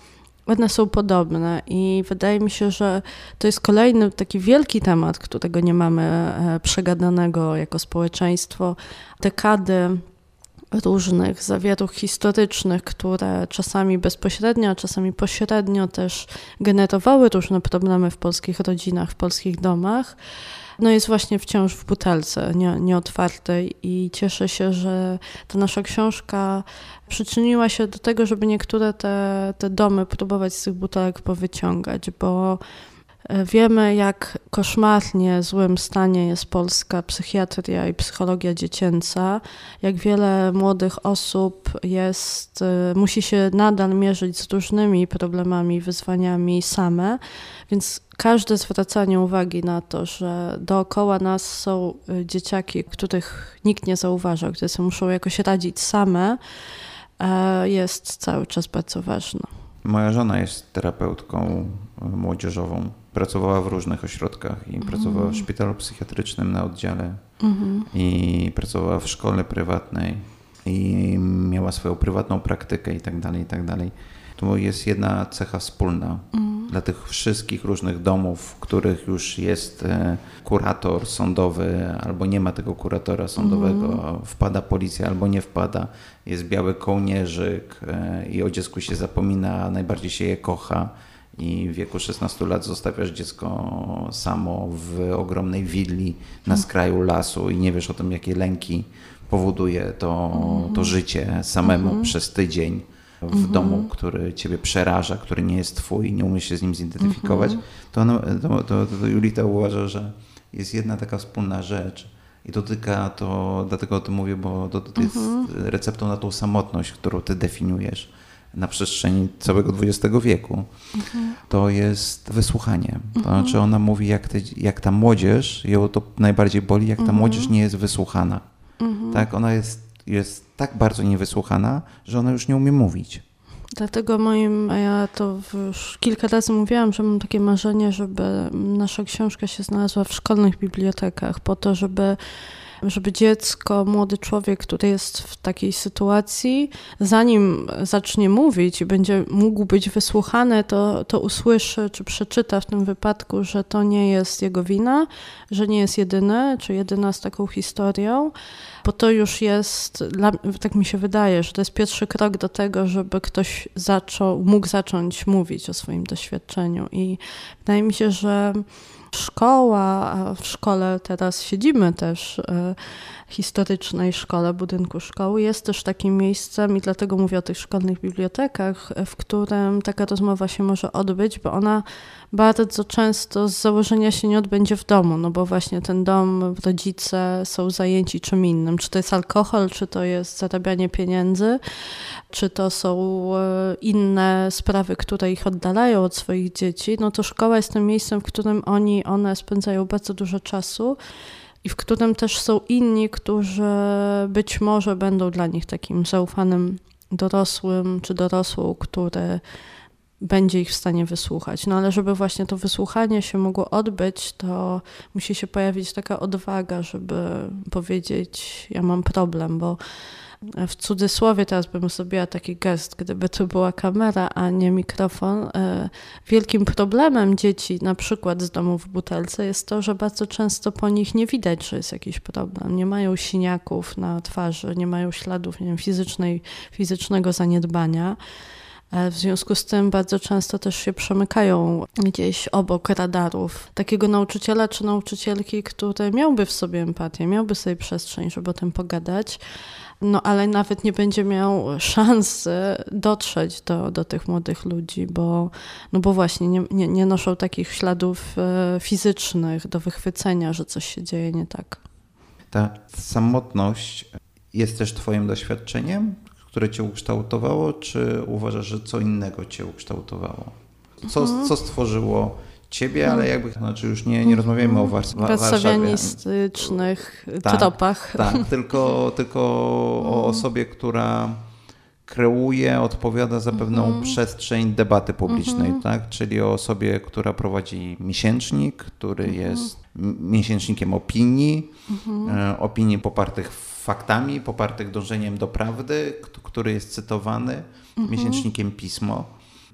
C: One są podobne i wydaje mi się, że to jest kolejny taki wielki temat, którego nie mamy e, przegadanego jako społeczeństwo. Dekady różnych zawierów historycznych, które czasami bezpośrednio, a czasami pośrednio też generowały różne problemy w polskich rodzinach, w polskich domach, no jest właśnie wciąż w butelce nie, nieotwartej i cieszę się, że ta nasza książka przyczyniła się do tego, żeby niektóre te, te domy próbować z tych butelek powyciągać, bo Wiemy, jak koszmarnie złym stanie jest polska psychiatria i psychologia dziecięca, jak wiele młodych osób jest, e, musi się nadal mierzyć z różnymi problemami, wyzwaniami same, więc każde zwracanie uwagi na to, że dookoła nas są y, dzieciaki, których nikt nie zauważa, które muszą jakoś radzić same, jest cały czas bardzo ważne.
B: Moja żona jest terapeutką e, młodzieżową. Pracowała w różnych ośrodkach i pracowała w szpitalu psychiatrycznym na oddziale mhm. i pracowała w szkole prywatnej i miała swoją prywatną praktykę i tak dalej, i tak dalej. To jest jedna cecha wspólna. Mhm dla tych wszystkich różnych domów, w których już jest e, kurator sądowy, albo nie ma tego kuratora sądowego, mm. wpada policja albo nie wpada, jest biały kołnierzyk e, i o dziecku się zapomina, najbardziej się je kocha i w wieku 16 lat zostawiasz dziecko samo w ogromnej willi na mm. skraju lasu i nie wiesz o tym, jakie lęki powoduje to, to życie samemu mm. przez tydzień w mhm. domu, który ciebie przeraża, który nie jest twój i nie umiesz się z nim zidentyfikować, mhm. to, to, to, to Julita uważa, że jest jedna taka wspólna rzecz i dotyka to, dlatego o tym mówię, bo to, to jest mhm. receptą na tą samotność, którą ty definiujesz na przestrzeni całego XX wieku, to jest wysłuchanie. To znaczy ona mówi, jak, te, jak ta młodzież, ją to najbardziej boli, jak ta młodzież nie jest wysłuchana. Tak, ona jest jest tak bardzo niewysłuchana, że ona już nie umie mówić.
C: Dlatego moim, a ja to już kilka razy mówiłam, że mam takie marzenie, żeby nasza książka się znalazła w szkolnych bibliotekach, po to, żeby żeby dziecko, młody człowiek, który jest w takiej sytuacji, zanim zacznie mówić i będzie mógł być wysłuchany, to, to usłyszy czy przeczyta w tym wypadku, że to nie jest jego wina, że nie jest jedyny czy jedyna z taką historią, bo to już jest, tak mi się wydaje, że to jest pierwszy krok do tego, żeby ktoś zaczął, mógł zacząć mówić o swoim doświadczeniu. I wydaje mi się, że szkoła, a w szkole teraz siedzimy też, e, historycznej szkole, budynku szkoły, jest też takim miejscem i dlatego mówię o tych szkolnych bibliotekach, w którym taka rozmowa się może odbyć, bo ona bardzo często z założenia się nie odbędzie w domu, no bo właśnie ten dom, rodzice są zajęci czym innym. Czy to jest alkohol, czy to jest zarabianie pieniędzy, czy to są e, inne sprawy, które ich oddalają od swoich dzieci, no to szkoła jest tym miejscem, w którym oni, one spędzają bardzo dużo czasu i w którym też są inni, którzy być może będą dla nich takim zaufanym dorosłym czy dorosłą, który będzie ich w stanie wysłuchać. No ale żeby właśnie to wysłuchanie się mogło odbyć, to musi się pojawić taka odwaga, żeby powiedzieć: Ja mam problem, bo w cudzysłowie teraz bym zrobiła taki gest, gdyby to była kamera, a nie mikrofon. E, wielkim problemem dzieci, na przykład z domu w butelce, jest to, że bardzo często po nich nie widać, że jest jakiś problem. Nie mają siniaków na twarzy, nie mają śladów nie wiem, fizycznej, fizycznego zaniedbania. E, w związku z tym bardzo często też się przemykają gdzieś obok radarów takiego nauczyciela czy nauczycielki, który miałby w sobie empatię, miałby sobie przestrzeń, żeby o tym pogadać, no ale nawet nie będzie miał szansy dotrzeć do, do tych młodych ludzi, bo, no bo właśnie nie, nie, nie noszą takich śladów e, fizycznych do wychwycenia, że coś się dzieje nie tak.
B: Ta samotność jest też Twoim doświadczeniem, które Cię ukształtowało, czy uważasz, że co innego Cię ukształtowało? Co, mhm. co stworzyło ciebie, ale jakby, znaczy już nie, nie rozmawiamy o
C: warszawianistycznych tak, tropach.
B: Tak, tylko, tylko o mhm. osobie, która kreuje, odpowiada za pewną mm. przestrzeń debaty publicznej, mm -hmm. tak? Czyli o osobie, która prowadzi miesięcznik, który mm -hmm. jest miesięcznikiem opinii, -hmm. opinii popartych faktami, popartych dążeniem do prawdy, który jest cytowany, mhm. miesięcznikiem pismo.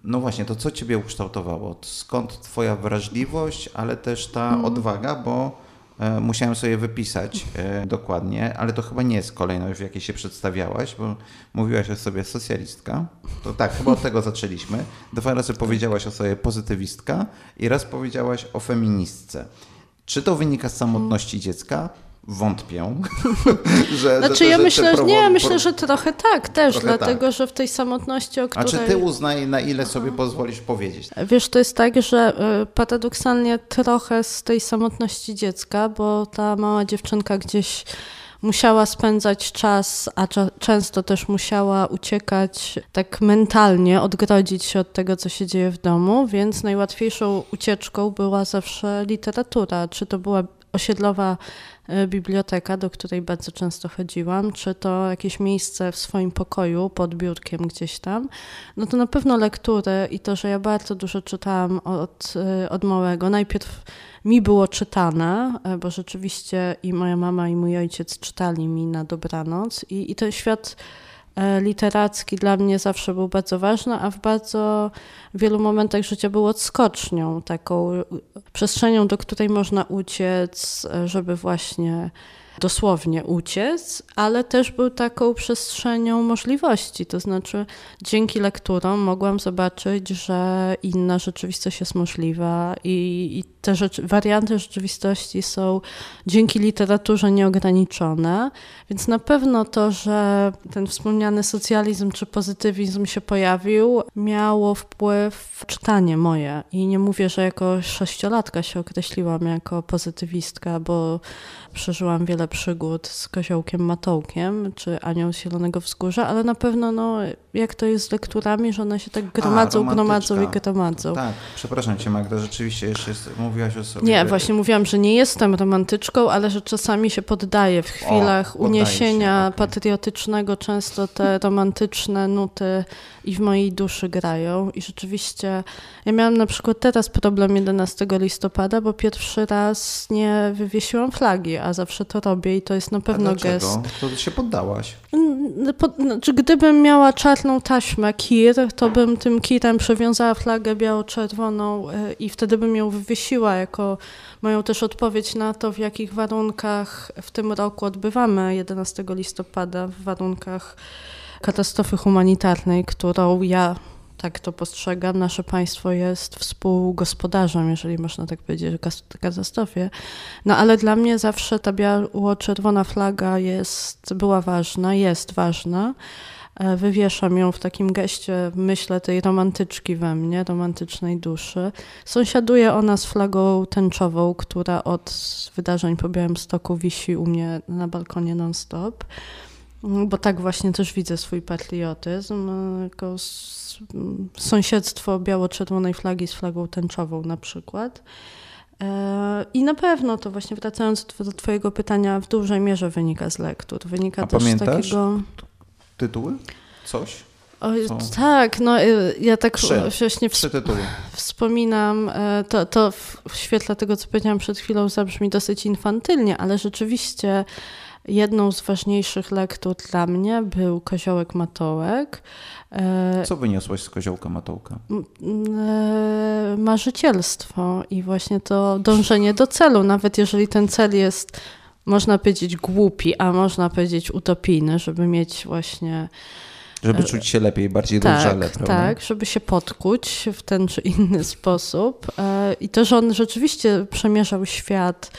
B: No właśnie, to co Ciebie ukształtowało? Skąd Twoja wrażliwość, ale też ta mhm. odwaga, bo E, musiałem sobie wypisać e, dokładnie, ale to chyba nie jest kolejność, w jakiej się przedstawiałaś, bo mówiłaś o sobie socjalistka. To tak, chyba od tego zaczęliśmy. Dwa razy powiedziałaś o sobie pozytywistka i raz powiedziałaś o feministce. Czy to wynika z samotności dziecka? Wątpię.
C: że, znaczy że, ja że myślę, że nie, myślę, że trochę tak też, trochę dlatego, tak. że w tej samotności, o której...
B: A czy ty uznaj, na ile sobie pozwolisz powiedzieć?
C: Wiesz, to jest tak, że y, paradoksalnie trochę z tej samotności dziecka, bo ta mała dziewczynka gdzieś musiała spędzać czas, a często też musiała uciekać tak mentalnie, odgrodzić się od tego, co się dzieje w domu, więc najłatwiejszą ucieczką była zawsze literatura. Czy to była osiedlowa e, biblioteka, do której bardzo często chodziłam, czy to jakieś miejsce w swoim pokoju pod biurkiem gdzieś tam, no to na pewno lektury i to, że ja bardzo dużo czytałam od, e, od małego. Najpierw mi było czytane, e, bo rzeczywiście i moja mama, i mój ojciec czytali mi na dobranoc. I, i ten świat literacki dla mnie zawsze był bardzo ważny, a w bardzo wielu momentach życia był odskocznią, taką przestrzenią, do której można uciec, e, żeby właśnie dosłownie uciec, ale też był taką przestrzenią możliwości. To znaczy, dzięki lekturom mogłam zobaczyć, że inna rzeczywistość jest możliwa i, i te warianty rzeczywistości są dzięki literaturze nieograniczone. Więc na pewno to, że ten wspomniany socjalizm czy pozytywizm się pojawił, miało wpływ czytanie moje. I nie mówię, że jako sześciolatka się określiłam jako pozytywistka, bo przeżyłam wiele przygód z koziołkiem Matołkiem, czy Anioł z Zielonego Wzgórza, ale na pewno no, jak to jest z lekturami, że one się tak gromadzą, A, gromadzą i gromadzą.
B: Tak, przepraszam cię Magda, rzeczywiście jeszcze jest, mówiłaś o sobie.
C: Nie, właśnie mówiłam, że nie jestem romantyczką, ale że czasami się poddaję w chwilach o, uniesienia się, okay. patriotycznego, często te romantyczne nuty i w mojej duszy grają i rzeczywiście ja miałam na przykład teraz problem 11 listopada, bo pierwszy raz nie wywiesiłam flagi, a zawsze to robię i to jest na pewno
B: a
C: gest.
B: To się poddałaś?
C: Znaczy, gdybym miała czarną taśmę, kir, to bym tym kirem przewiązała flagę biało-czerwoną y, i wtedy bym ją wywiesiła jako moją też odpowiedź na to, w jakich warunkach w tym roku odbywamy 11 listopada, w warunkach katastrofy humanitarnej, którą ja tak to postrzegam, nasze państwo jest współgospodarzem, jeżeli można tak powiedzieć, o katastrofie. No ale dla mnie zawsze ta biało-czerwona flaga jest, była ważna, jest ważna. E, wywieszam ją w takim geście, myślę, tej romantyczki we mnie, romantycznej duszy. Sąsiaduje ona z flagą tęczową, która od wydarzeń po Białymstoku wisi u mnie na balkonie non-stop. Bo tak właśnie też widzę swój patriotyzm, e, jako sąsiedztwo biało-czerwonej flagi z flagą tęczową na przykład. E, I na pewno to właśnie wracając do Twojego pytania, w dużej mierze wynika z lektur. Wynika
B: A
C: też
B: pamiętasz
C: z takiego.
B: Tytuły? Coś?
C: O, tak, no y, ja tak
B: trzy,
C: właśnie
B: tytuły.
C: wspominam, e, to, to w świetle tego, co powiedziałam przed chwilą, zabrzmi dosyć infantylnie, ale rzeczywiście jedną z ważniejszych lektur dla mnie był Koziołek Matołek.
B: E, co wyniosłaś z Koziołka Matołka?
C: E, marzycielstwo i właśnie to dążenie do celu, nawet jeżeli ten cel jest, można powiedzieć, głupi, a można powiedzieć utopijny, żeby mieć właśnie
B: żeby czuć się lepiej, bardziej
C: tak,
B: dojrzale,
C: prawda? Tak, żeby się podkuć w ten czy inny sposób. E, I to, że on rzeczywiście przemierzał świat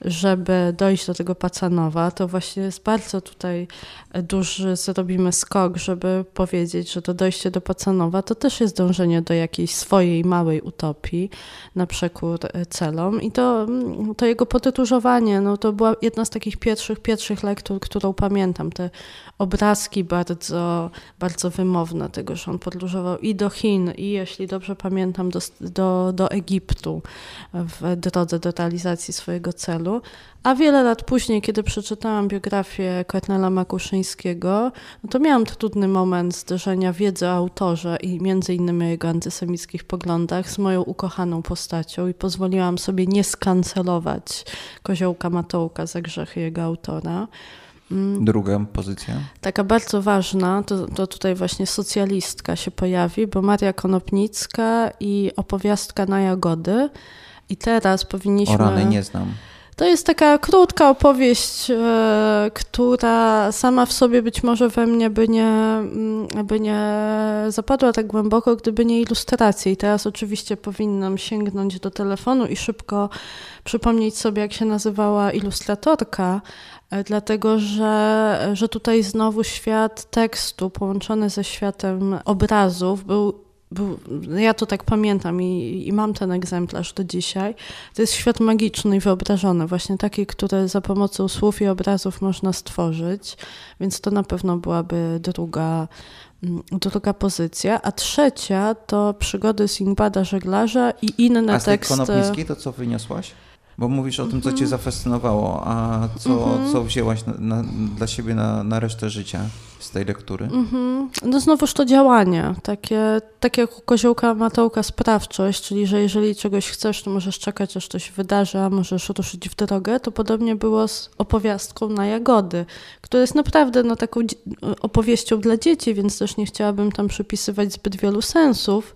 C: żeby dojść do tego Pacanowa, to właśnie jest bardzo tutaj duży, zrobimy skok, żeby powiedzieć, że to dojście do Pacanowa to też jest dążenie do jakiejś swojej małej utopii na przekór e, celom. I to, mm, to jego podróżowanie, no to była jedna z takich pierwszych, pierwszych lektur, którą pamiętam, te obrazki bardzo, bardzo wymowne tego, że on podróżował i do Chin i jeśli dobrze pamiętam do, do, do Egiptu w drodze do realizacji swojego celu, a wiele lat później, kiedy przeczytałam biografię Kornela Makuszyńskiego, no to miałam trudny moment zderzenia wiedzy o autorze i między innymi o jego antysemickich poglądach z moją ukochaną postacią i pozwoliłam sobie nie skancelować Koziołka Matołka za grzechy jego autora.
B: Mm. Druga pozycja.
C: Taka bardzo ważna, to, to tutaj właśnie socjalistka się pojawi, bo Maria Konopnicka i opowiastka na jagody. I teraz powinniśmy.
B: O rany nie znam.
C: To jest taka krótka opowieść, e, która sama w sobie być może we mnie by nie, mm, by nie zapadła tak głęboko, gdyby nie ilustracje. I teraz oczywiście powinnam sięgnąć do telefonu i szybko przypomnieć sobie, jak się nazywała ilustratorka, e, dlatego że, że tutaj znowu świat tekstu połączony ze światem obrazów był był, ja to tak pamiętam i, i, mam ten egzemplarz do dzisiaj. To jest świat magiczny i wyobrażony, właśnie taki, który za pomocą słów i obrazów można stworzyć, więc to na pewno byłaby druga, mm, druga pozycja. A trzecia to przygody Singbada żeglarza i inne
B: A z
C: teksty.
B: Konopnickiej to co wyniosłaś? Bo mówisz o tym, co cię
C: Mhm.
B: zafascynowało, a co, co wzięłaś na, na, dla siebie na, na resztę życia z tej lektury?
C: Mhm. No znowuż to działanie, takie, takie jak u koziołka matołka sprawczość, czyli że jeżeli czegoś chcesz, to możesz czekać, aż to się wydarzy, a możesz ruszyć w drogę, to podobnie było z opowiastką na jagody, która jest naprawdę no, taką opowieścią dla dzieci, więc też nie chciałabym tam przypisywać zbyt wielu sensów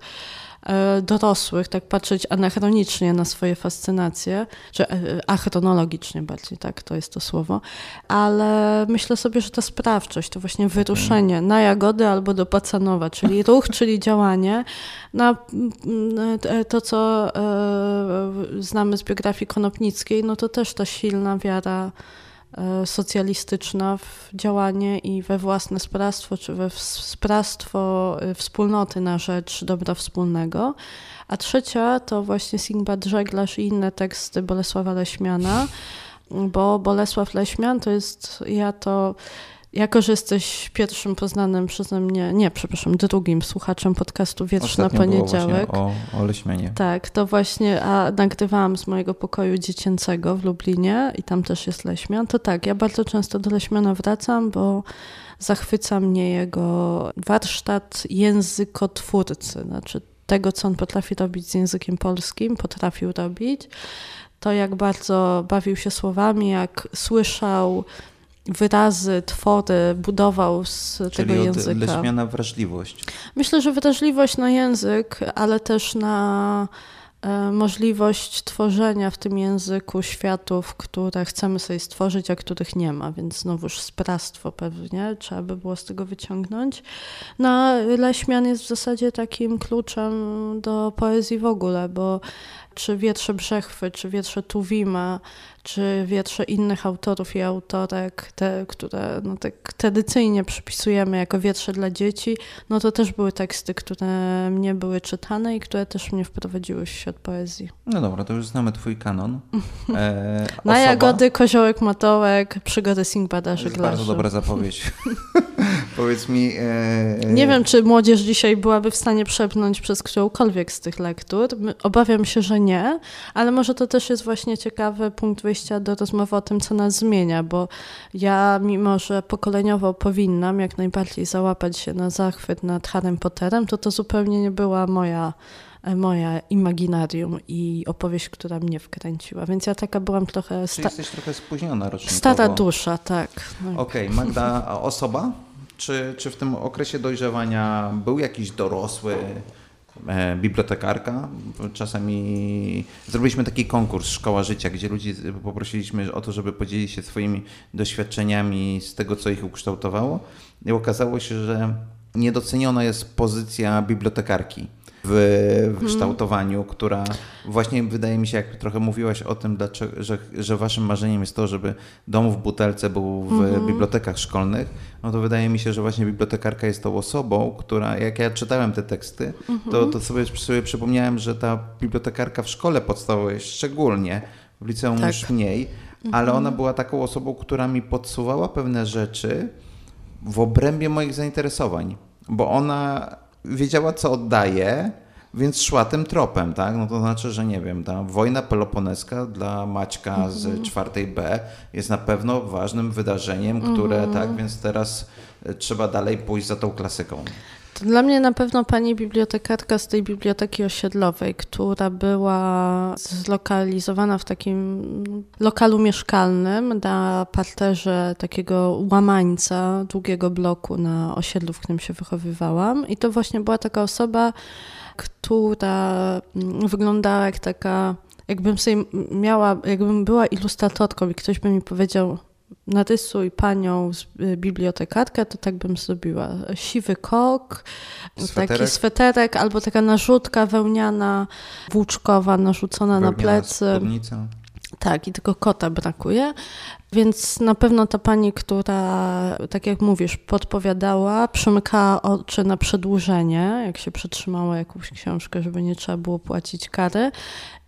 C: dorosłych, tak patrzeć anachronicznie na swoje fascynacje, czy e, achronologicznie bardziej, tak, to jest to słowo, ale myślę sobie, że ta sprawczość, to właśnie wyruszenie na jagody albo do Pacanowa, czyli ruch, czyli działanie, na mm, e, to, co e, znamy z biografii Konopnickiej, no to też ta silna wiara e, socjalistyczna w działanie i we własne sprawstwo, czy we ws- sprawstwo e, wspólnoty na rzecz dobra wspólnego. A trzecia to właśnie Singbad Żeglarz i inne teksty Bolesława Leśmiana, bo Bolesław Leśmian to jest, ja to, jako że jesteś pierwszym poznanym przeze mnie, nie, przepraszam, drugim słuchaczem podcastu Wietrz na
B: było
C: poniedziałek.
B: właśnie o, o Leśmianie.
C: Tak, to właśnie, a nagrywałam z mojego pokoju dziecięcego w Lublinie i tam też jest Leśmian. To tak, ja bardzo często do Leśmiana wracam, bo zachwyca mnie jego warsztat językotwórcy, znaczy tego, co on potrafi robić z językiem polskim, potrafił robić. To, jak bardzo bawił się słowami, jak słyszał wyrazy, twory, budował z tego
B: Czyli od
C: języka.
B: Leśmiana wrażliwość.
C: Myślę, że wrażliwość na język, ale też na e, możliwość tworzenia w tym języku światów, które chcemy sobie stworzyć, a których nie ma, więc znowuż sprawstwo pewnie trzeba by było z tego wyciągnąć. No, Leśmian jest w zasadzie takim kluczem do poezji w ogóle, bo czy wiersze Brzechwy, czy wiersze Tuwima, czy wiersze innych autorów i autorek, te, które no, tak tradycyjnie przypisujemy jako wiersze dla dzieci, no to też były teksty, które mnie były czytane i które też mnie wprowadziły w świat poezji.
B: No dobra, to już znamy twój kanon. E,
C: Na jagody, koziołek, matołek, przygody Singbada żeglarza.
B: bardzo dobra zapowiedź. Powiedz mi... E,
C: Nie wiem, czy młodzież dzisiaj byłaby w stanie przepchnąć przez którąkolwiek z tych lektur. Obawiam się, że nie, ale może to też jest właśnie ciekawy punkt wyjścia do rozmowy o tym, co nas zmienia, bo ja, mimo że pokoleniowo powinnam jak najbardziej załapać się na zachwyt nad Harrym Potterem, to to zupełnie nie była moja e, moja imaginarium i opowieść, która mnie wkręciła. Więc ja taka byłam trochę
B: Czyli
C: sta-
B: jesteś trochę spóźniona rocznikowo.
C: stara dusza, tak. No.
B: Okej, Magda, a osoba? Czy, czy w tym okresie dojrzewania był jakiś dorosły e, bibliotekarka? Czasami zrobiliśmy taki konkurs Szkoła Życia, gdzie ludzi poprosiliśmy o to, żeby podzielili się swoimi doświadczeniami z tego, co ich ukształtowało. I okazało się, że niedoceniona jest pozycja bibliotekarki w, w kształtowaniu, która właśnie wydaje mi się, jak trochę mówiłaś o tym, dlaczego, że, że waszym marzeniem jest to, żeby dom w butelce był w bibliotekach szkolnych, no to wydaje mi się, że właśnie bibliotekarka jest tą osobą, która, jak ja czytałem te teksty, to, to sobie, sobie przypomniałem, że ta bibliotekarka w szkole podstawowej szczególnie, w liceum
C: Tak.
B: już mniej, ale ona była taką osobą, która mi podsuwała pewne rzeczy w obrębie moich zainteresowań, bo ona wiedziała, co oddaje, więc szła tym tropem, tak? No to znaczy, że nie wiem, ta wojna peloponeska dla Maćka z czwartej B jest na pewno ważnym wydarzeniem, które, tak, więc teraz e, trzeba dalej pójść za tą klasyką.
C: To dla mnie na pewno pani bibliotekarka z tej biblioteki osiedlowej, która była zlokalizowana w takim lokalu mieszkalnym na parterze takiego łamańca długiego bloku na osiedlu, w którym się wychowywałam. I to właśnie była taka osoba, która mm, wyglądała jak taka jakbym sobie miała, jakbym była ilustratorką i ktoś by mi powiedział, narysuj panią z y, bibliotekarkę, to tak bym zrobiła. Siwy kok, sweterek. taki sweterek, albo taka narzutka wełniana, włóczkowa, narzucona Wełniana na plecy. Tak, i tylko kota brakuje. Więc na pewno ta pani, która, tak jak mówisz, podpowiadała, przymykała oczy na przedłużenie, jak się przetrzymała jakąś książkę, żeby nie trzeba było płacić kary.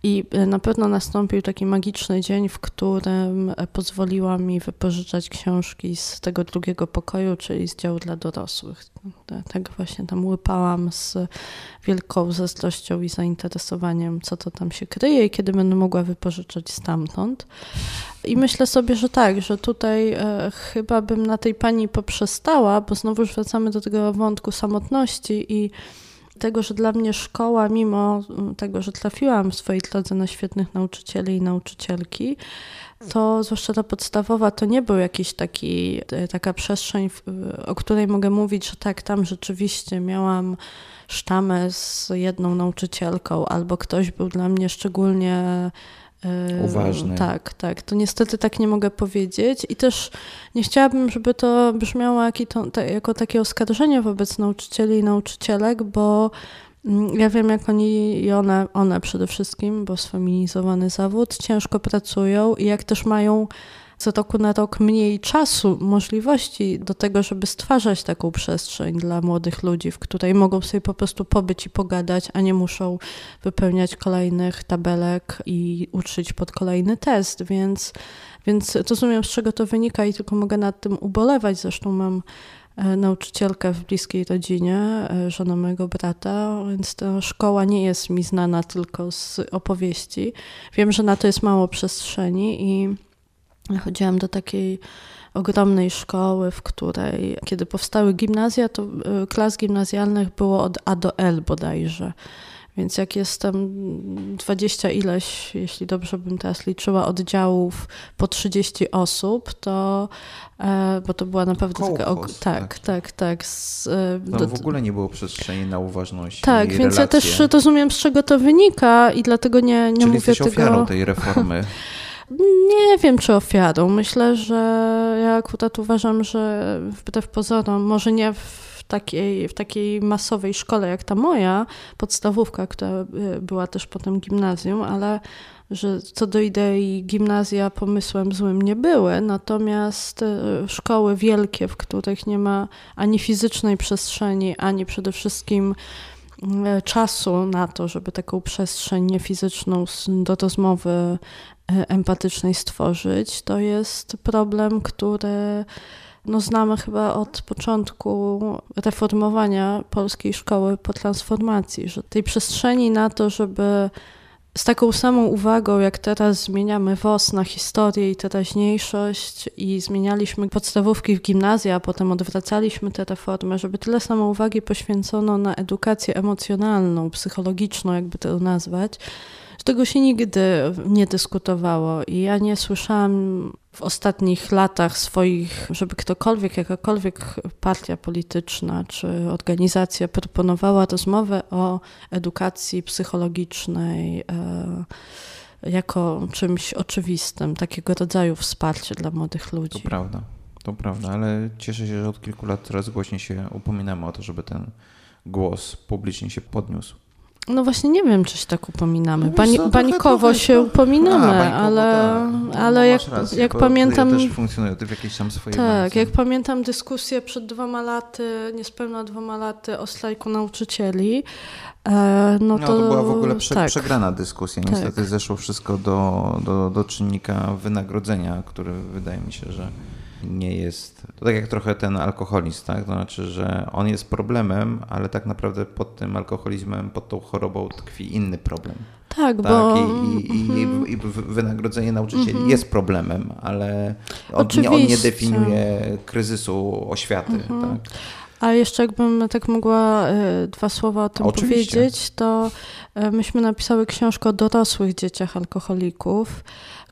C: I e, na pewno nastąpił taki magiczny dzień, w którym e, pozwoliła mi wypożyczać książki z tego drugiego pokoju, czyli z działu dla dorosłych. Tak właśnie tam łypałam z wielką zazdrością i zainteresowaniem, co to tam się kryje i kiedy będę mogła wypożyczać stamtąd. I myślę sobie, że tak, że tutaj chyba bym na tej pani poprzestała, bo znowu wracamy do tego wątku samotności i tego, że dla mnie szkoła, mimo mm, tego, że trafiłam w swojej drodze na świetnych nauczycieli i nauczycielki, to zwłaszcza ta podstawowa, to nie był jakiś taki, e, taka przestrzeń, o której mogę mówić, że tak, tam rzeczywiście miałam sztamę z jedną nauczycielką, albo ktoś był dla mnie szczególnie
B: Uważny.
C: Tak, tak. To niestety tak nie mogę powiedzieć i też nie chciałabym, żeby to brzmiało jako takie oskarżenie wobec nauczycieli i nauczycielek, bo mm, ja wiem, jak oni i one, one przede wszystkim, bo sfeminizowany zawód, ciężko pracują i jak też mają z roku na rok mniej czasu, możliwości do tego, żeby stwarzać taką przestrzeń dla młodych ludzi, w której mogą sobie po prostu pobyć i pogadać, a nie muszą wypełniać kolejnych tabelek i uczyć pod kolejny test, więc, więc rozumiem, z czego to wynika i tylko mogę nad tym ubolewać. Zresztą mam e, nauczycielkę w bliskiej rodzinie, e, żonę mojego brata, więc ta szkoła nie jest mi znana tylko z opowieści. Wiem, że na to jest mało przestrzeni i Chodziłam do takiej ogromnej szkoły, w której, kiedy powstały gimnazja, to y, klas gimnazjalnych było od A do L bodajże. Więc jak jestem dwadzieścia ileś, jeśli dobrze bym teraz liczyła, oddziałów po 30 osób, to e, bo to była naprawdę
B: Kołchos,
C: taka. Tak, tak, tak. tak z, e,
B: do, w ogóle nie było przestrzeni na uważność.
C: Tak,
B: więc
C: relacje. ja też rozumiem, z czego to wynika i dlatego nie, nie
B: Czyli
C: mówię
B: jesteś
C: tego.
B: ofiarą tej reformy.
C: Nie wiem, czy ofiarą. Myślę, że ja akurat uważam, że wbrew pozorom, może nie w takiej, w takiej masowej szkole jak ta moja, podstawówka, która y, była też potem gimnazjum, ale że co do idei gimnazja pomysłem złym nie były, natomiast y, szkoły wielkie, w których nie ma ani fizycznej przestrzeni, ani przede wszystkim y, czasu na to, żeby taką przestrzeń niefizyczną do rozmowy empatycznej stworzyć, to jest problem, który no, znamy chyba od początku reformowania polskiej szkoły po transformacji, że tej przestrzeni na to, żeby z taką samą uwagą, jak teraz zmieniamy WOS na historię i teraźniejszość i zmienialiśmy podstawówki w gimnazji, a potem odwracaliśmy tę reformę, żeby tyle samo uwagi poświęcono na edukację emocjonalną, psychologiczną, jakby to nazwać, tego się nigdy nie dyskutowało i ja nie słyszałam w ostatnich latach swoich, żeby ktokolwiek, jakakolwiek partia polityczna czy organizacja proponowała rozmowę o edukacji psychologicznej e, jako czymś oczywistym, takiego rodzaju wsparcie dla młodych ludzi.
B: To prawda, to prawda, ale cieszę się, że od kilku lat coraz głośniej się upominamy o to, żeby ten głos publicznie się podniósł.
C: No właśnie nie wiem, czy się tak upominamy. Bani, no, bańkowo się upominamy, A, ale, tak. ale no, jak, rację, jak pamiętam...
B: Ja też funkcjonuję w jakiejś tam swojej
C: Tak, jak pamiętam dyskusję przed dwoma laty, niespełna dwoma laty o strajku nauczycieli,
B: e, no to... No, to była w ogóle prze, tak. przegrana dyskusja. Niestety tak. zeszło wszystko do, do, do czynnika wynagrodzenia, który wydaje mi się, że nie jest. To tak jak trochę ten alkoholizm, tak? To znaczy, że on jest problemem, ale tak naprawdę pod tym alkoholizmem, pod tą chorobą tkwi inny problem.
C: Tak, tak? bo.
B: I, i, mm i, wynagrodzenie nauczycieli mm -hmm. jest problemem, ale on nie, on nie, definiuje kryzysu oświaty. Mm -hmm. tak?
C: A jeszcze jakbym tak mogła e, dwa słowa o tym Oczywiście. powiedzieć, to e, myśmy napisały książkę o dorosłych dzieciach alkoholików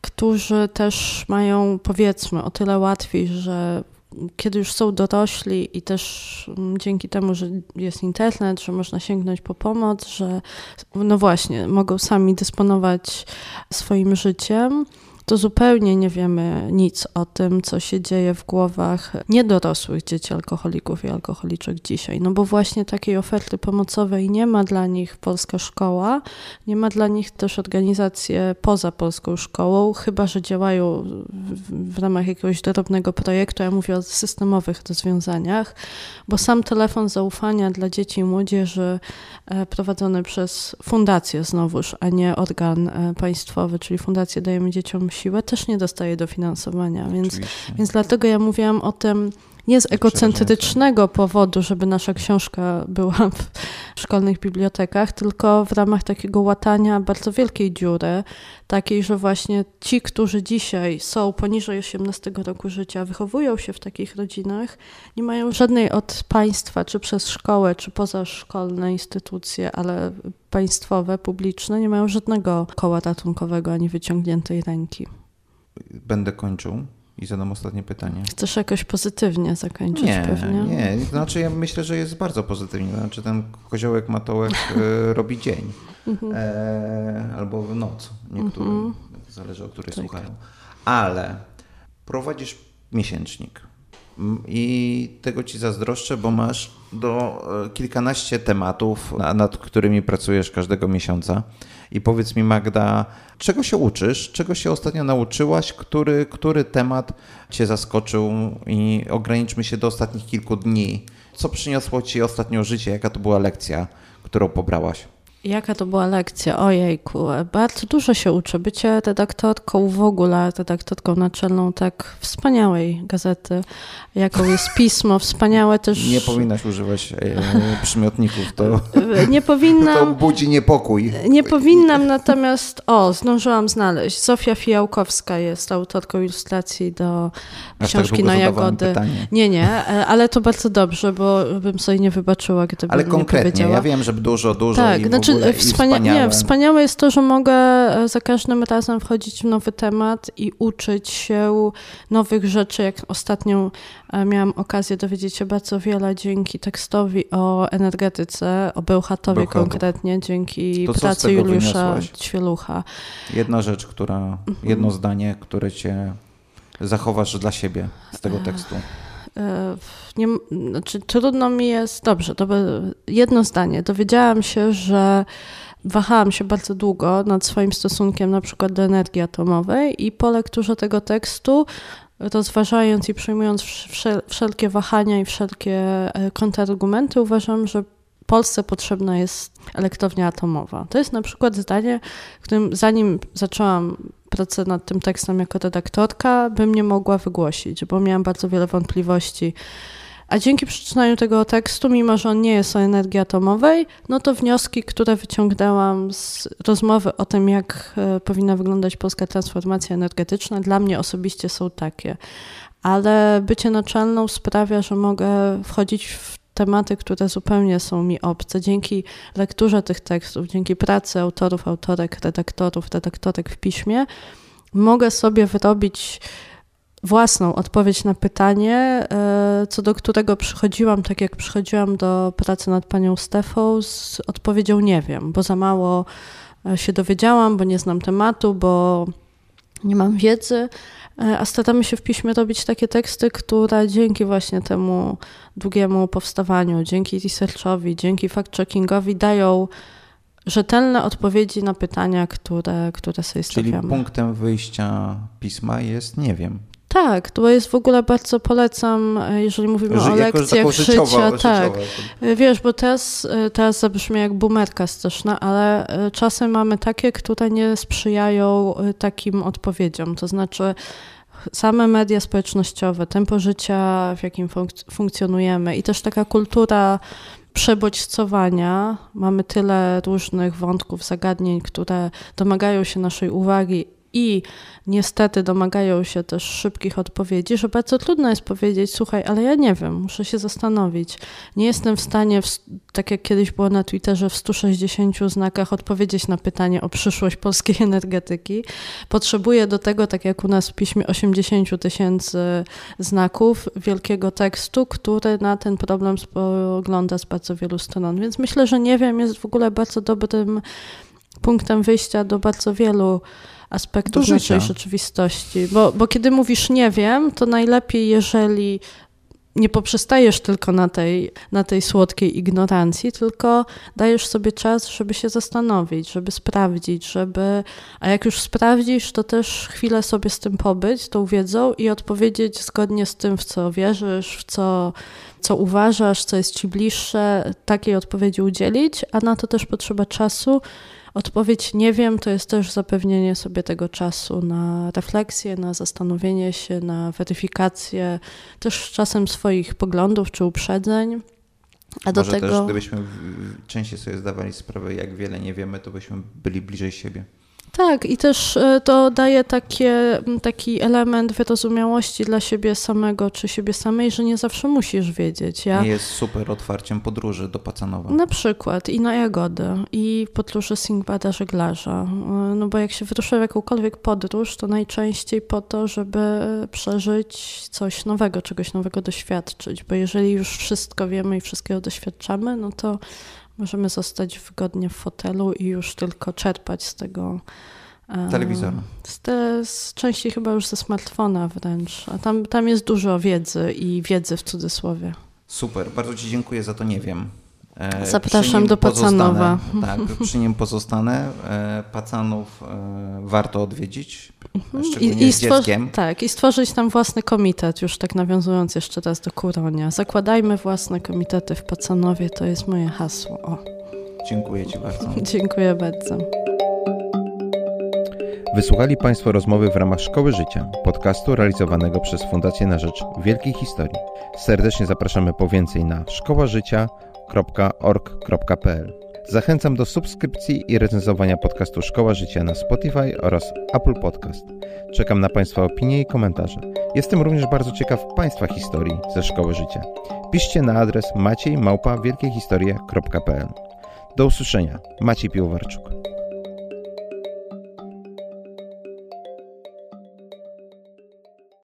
C: którzy też mają, powiedzmy, o tyle łatwiej, że kiedy już są dorośli i też mm, dzięki temu, że jest internet, że można sięgnąć po pomoc, że no właśnie, mogą sami dysponować swoim życiem, to zupełnie nie wiemy nic o tym, co się dzieje w głowach niedorosłych dzieci alkoholików i alkoholiczek dzisiaj. No bo właśnie takiej oferty pomocowej nie ma dla nich polska szkoła, nie ma dla nich też organizacje poza polską szkołą, chyba że działają w, ramach jakiegoś drobnego projektu. Ja mówię o systemowych rozwiązaniach, bo sam telefon zaufania dla dzieci i młodzieży e, prowadzony przez fundację znowuż, a nie organ e, państwowy, czyli Fundację Dajemy Dzieciom siłę, też nie dostaje dofinansowania. Więc, więc dlatego ja mówiłam o tym nie z egocentrycznego powodu, żeby nasza książka była w szkolnych bibliotekach, tylko w ramach takiego łatania bardzo wielkiej dziury, takiej, że właśnie ci, którzy dzisiaj są poniżej 18 roku życia, wychowują się w takich rodzinach, nie mają żadnej od państwa, czy przez szkołę, czy pozaszkolne instytucje, ale państwowe, publiczne, nie mają żadnego koła ratunkowego ani wyciągniętej ręki.
B: Będę kończył i zadam ostatnie pytanie.
C: Chcesz jakoś pozytywnie zakończyć
B: nie,
C: pewnie?
B: Nie, znaczy ja myślę, że jest bardzo pozytywnie. Znaczy ten koziołek matołek e, robi dzień mhm. e, albo w noc. Niektórym, mhm. zależy o której tak. słuchają. Ale prowadzisz miesięcznik i tego ci zazdroszczę, bo masz do e, kilkanaście tematów, nad którymi pracujesz każdego miesiąca. I powiedz mi, Magda, czego się uczysz? Czego się ostatnio nauczyłaś? Który, który temat Cię zaskoczył? I ograniczmy się do ostatnich kilku dni. Co przyniosło Ci ostatnio życie? Jaka to była lekcja, którą pobrałaś?
C: Jaka to była lekcja? Ojejku, bardzo dużo się uczę. Bycie redaktorką w ogóle, redaktorką naczelną tak wspaniałej gazety, jaką jest pismo, wspaniałe też...
B: Nie powinnaś używać e, przymiotników, to,
C: nie powinnam,
B: to budzi niepokój.
C: Nie powinnam, natomiast o, zdążyłam znaleźć. Zofia Fijałkowska jest autorką ilustracji do Aż tak książki tak na Jagody.
B: Pytanie.
C: Nie, nie, e, ale to bardzo dobrze, bo bym sobie nie wybaczyła, gdyby
B: Ale konkretnie, ja wiem, że dużo, dużo
C: tak, i znaczy, znaczy, wspania nie, wspaniałe jest to, że mogę e, za każdym razem wchodzić w nowy temat i uczyć się nowych rzeczy. Jak ostatnio e, miałam okazję dowiedzieć się bardzo wiele dzięki tekstowi o energetyce, o Bełchatowie konkretnie, dzięki
B: to
C: pracy Juliusza Ćwielucha.
B: Jedna rzecz, która, mhm. jedno zdanie, które cię zachowasz dla siebie z tego tekstu.
C: Nie, znaczy, trudno mi jest, dobrze, to jedno zdanie. Dowiedziałam się, że wahałam się bardzo długo nad swoim stosunkiem na przykład do energii atomowej i po lekturze tego tekstu rozważając i przyjmując wszelkie wahania i wszelkie e, kontrargumenty, uważam, że Polsce potrzebna jest elektrownia atomowa. To jest na przykład zdanie, którym zanim zaczęłam pracę nad tym tekstem jako redaktorka, bym nie mogła wygłosić, bo miałam bardzo wiele wątpliwości. A dzięki przeczytaniu tego tekstu, mimo że on nie jest o energii atomowej, no to wnioski, które wyciągnęłam z rozmowy o tym, jak e, powinna wyglądać polska transformacja energetyczna, dla mnie osobiście są takie. Ale bycie naczelną sprawia, że mogę wchodzić w tematy, które zupełnie są mi obce. Dzięki lekturze tych tekstów, dzięki pracy autorów, autorek, redaktorów, redaktorek w piśmie, mogę sobie wyrobić własną odpowiedź na pytanie, e, co do którego przychodziłam, tak jak przychodziłam do pracy nad panią Stefą, z odpowiedzią nie wiem, bo za mało e, się dowiedziałam, bo nie znam tematu, bo nie mam wiedzy, e, a staramy się w piśmie robić takie teksty, które dzięki właśnie temu długiemu powstawaniu, dzięki researchowi, dzięki fact-checkingowi dają rzetelne odpowiedzi na pytania, które, które sobie stawiamy.
B: Czyli punktem wyjścia pisma jest nie wiem.
C: Tak, to jest w ogóle bardzo polecam, e, jeżeli mówimy Ży, o lekcjach życia. Życiowa, tak. Życiowa. Wiesz, bo teraz, e, teraz zabrzmi jak bumerka straszna, ale e, czasem mamy takie, które nie sprzyjają takim odpowiedziom. To znaczy same media społecznościowe, tempo życia, w jakim funk funkcjonujemy i też taka kultura przebodźcowania. Mamy tyle różnych wątków, zagadnień, które domagają się naszej uwagi i niestety domagają się też szybkich odpowiedzi, że bardzo trudno jest powiedzieć, słuchaj, ale ja nie wiem, muszę się zastanowić. Nie jestem w stanie, tak jak kiedyś było na Twitterze, w 160 znakach odpowiedzieć na pytanie o przyszłość polskiej energetyki. Potrzebuję do tego, tak jak u nas w piśmie, 80 tysięcy znaków wielkiego tekstu, który na ten problem spogląda z bardzo wielu stron. Więc myślę, że nie wiem jest w ogóle bardzo dobrym punktem wyjścia do bardzo wielu aspektów naszej rzeczywistości. Bo, bo kiedy mówisz nie wiem, to najlepiej, jeżeli nie poprzestajesz tylko na tej, na tej słodkiej ignorancji, tylko dajesz sobie czas, żeby się zastanowić, żeby sprawdzić, żeby. A jak już sprawdzisz, to też chwilę sobie z tym pobyć, tą wiedzą i odpowiedzieć zgodnie z tym, w co wierzysz, w co, co uważasz, co jest ci bliższe, takiej odpowiedzi udzielić, a na to też potrzeba czasu Odpowiedź nie wiem to jest też zapewnienie sobie tego czasu na refleksję, na zastanowienie się, na weryfikację też czasem swoich poglądów czy uprzedzeń.
B: A do Może tego... też gdybyśmy częściej sobie zdawali sprawę, jak wiele nie wiemy, to byśmy byli bliżej siebie.
C: Tak, i też e, to daje takie, taki element wyrozumiałości dla siebie samego czy siebie samej, że nie zawsze musisz wiedzieć.
B: Ja, jest super otwarciem podróży do Pacanowa.
C: Na przykład i na Jagodę, i podróży Singbada żeglarza. E, no bo jak się wyrusza w jakąkolwiek podróż, to najczęściej po to, żeby przeżyć coś nowego, czegoś nowego doświadczyć. Bo jeżeli już wszystko wiemy i wszystkiego doświadczamy, no to Możemy zostać wygodnie w fotelu i już tylko czerpać z tego.
B: Telewizora.
C: Z, te, z części chyba już ze smartfona wręcz. A tam, tam jest dużo wiedzy i wiedzy w cudzysłowie.
B: Super, bardzo Ci dziękuję za to, nie wiem.
C: E, Zapraszam do Pacanowa.
B: Tak, przy nim pozostanę. E, Pacanów e, warto odwiedzić, mhm. szczególnie I, i z dzieckiem.
C: Tak, i stworzyć tam własny komitet, już tak nawiązując jeszcze raz do Kuronia. Zakładajmy własne komitety w Pacanowie, to jest moje hasło. O.
B: Dziękuję Ci bardzo.
C: Dziękuję bardzo.
A: Wysłuchali Państwo rozmowy w ramach Szkoły Życia, podcastu realizowanego przez Fundację na Rzecz Wielkiej Historii. Serdecznie zapraszamy po więcej na szkoła życia www.org.pl. Zachęcam do subskrypcji i recenzowania podcastu Szkoła Życia na Spotify oraz Apple Podcast. Czekam na Państwa opinie i komentarze. Jestem również bardzo ciekaw Państwa historii ze Szkoły Życia. Piszcie na adres maciejmałpa.wielkiehistorie.pl. Do usłyszenia. Maciej Piłowarczuk.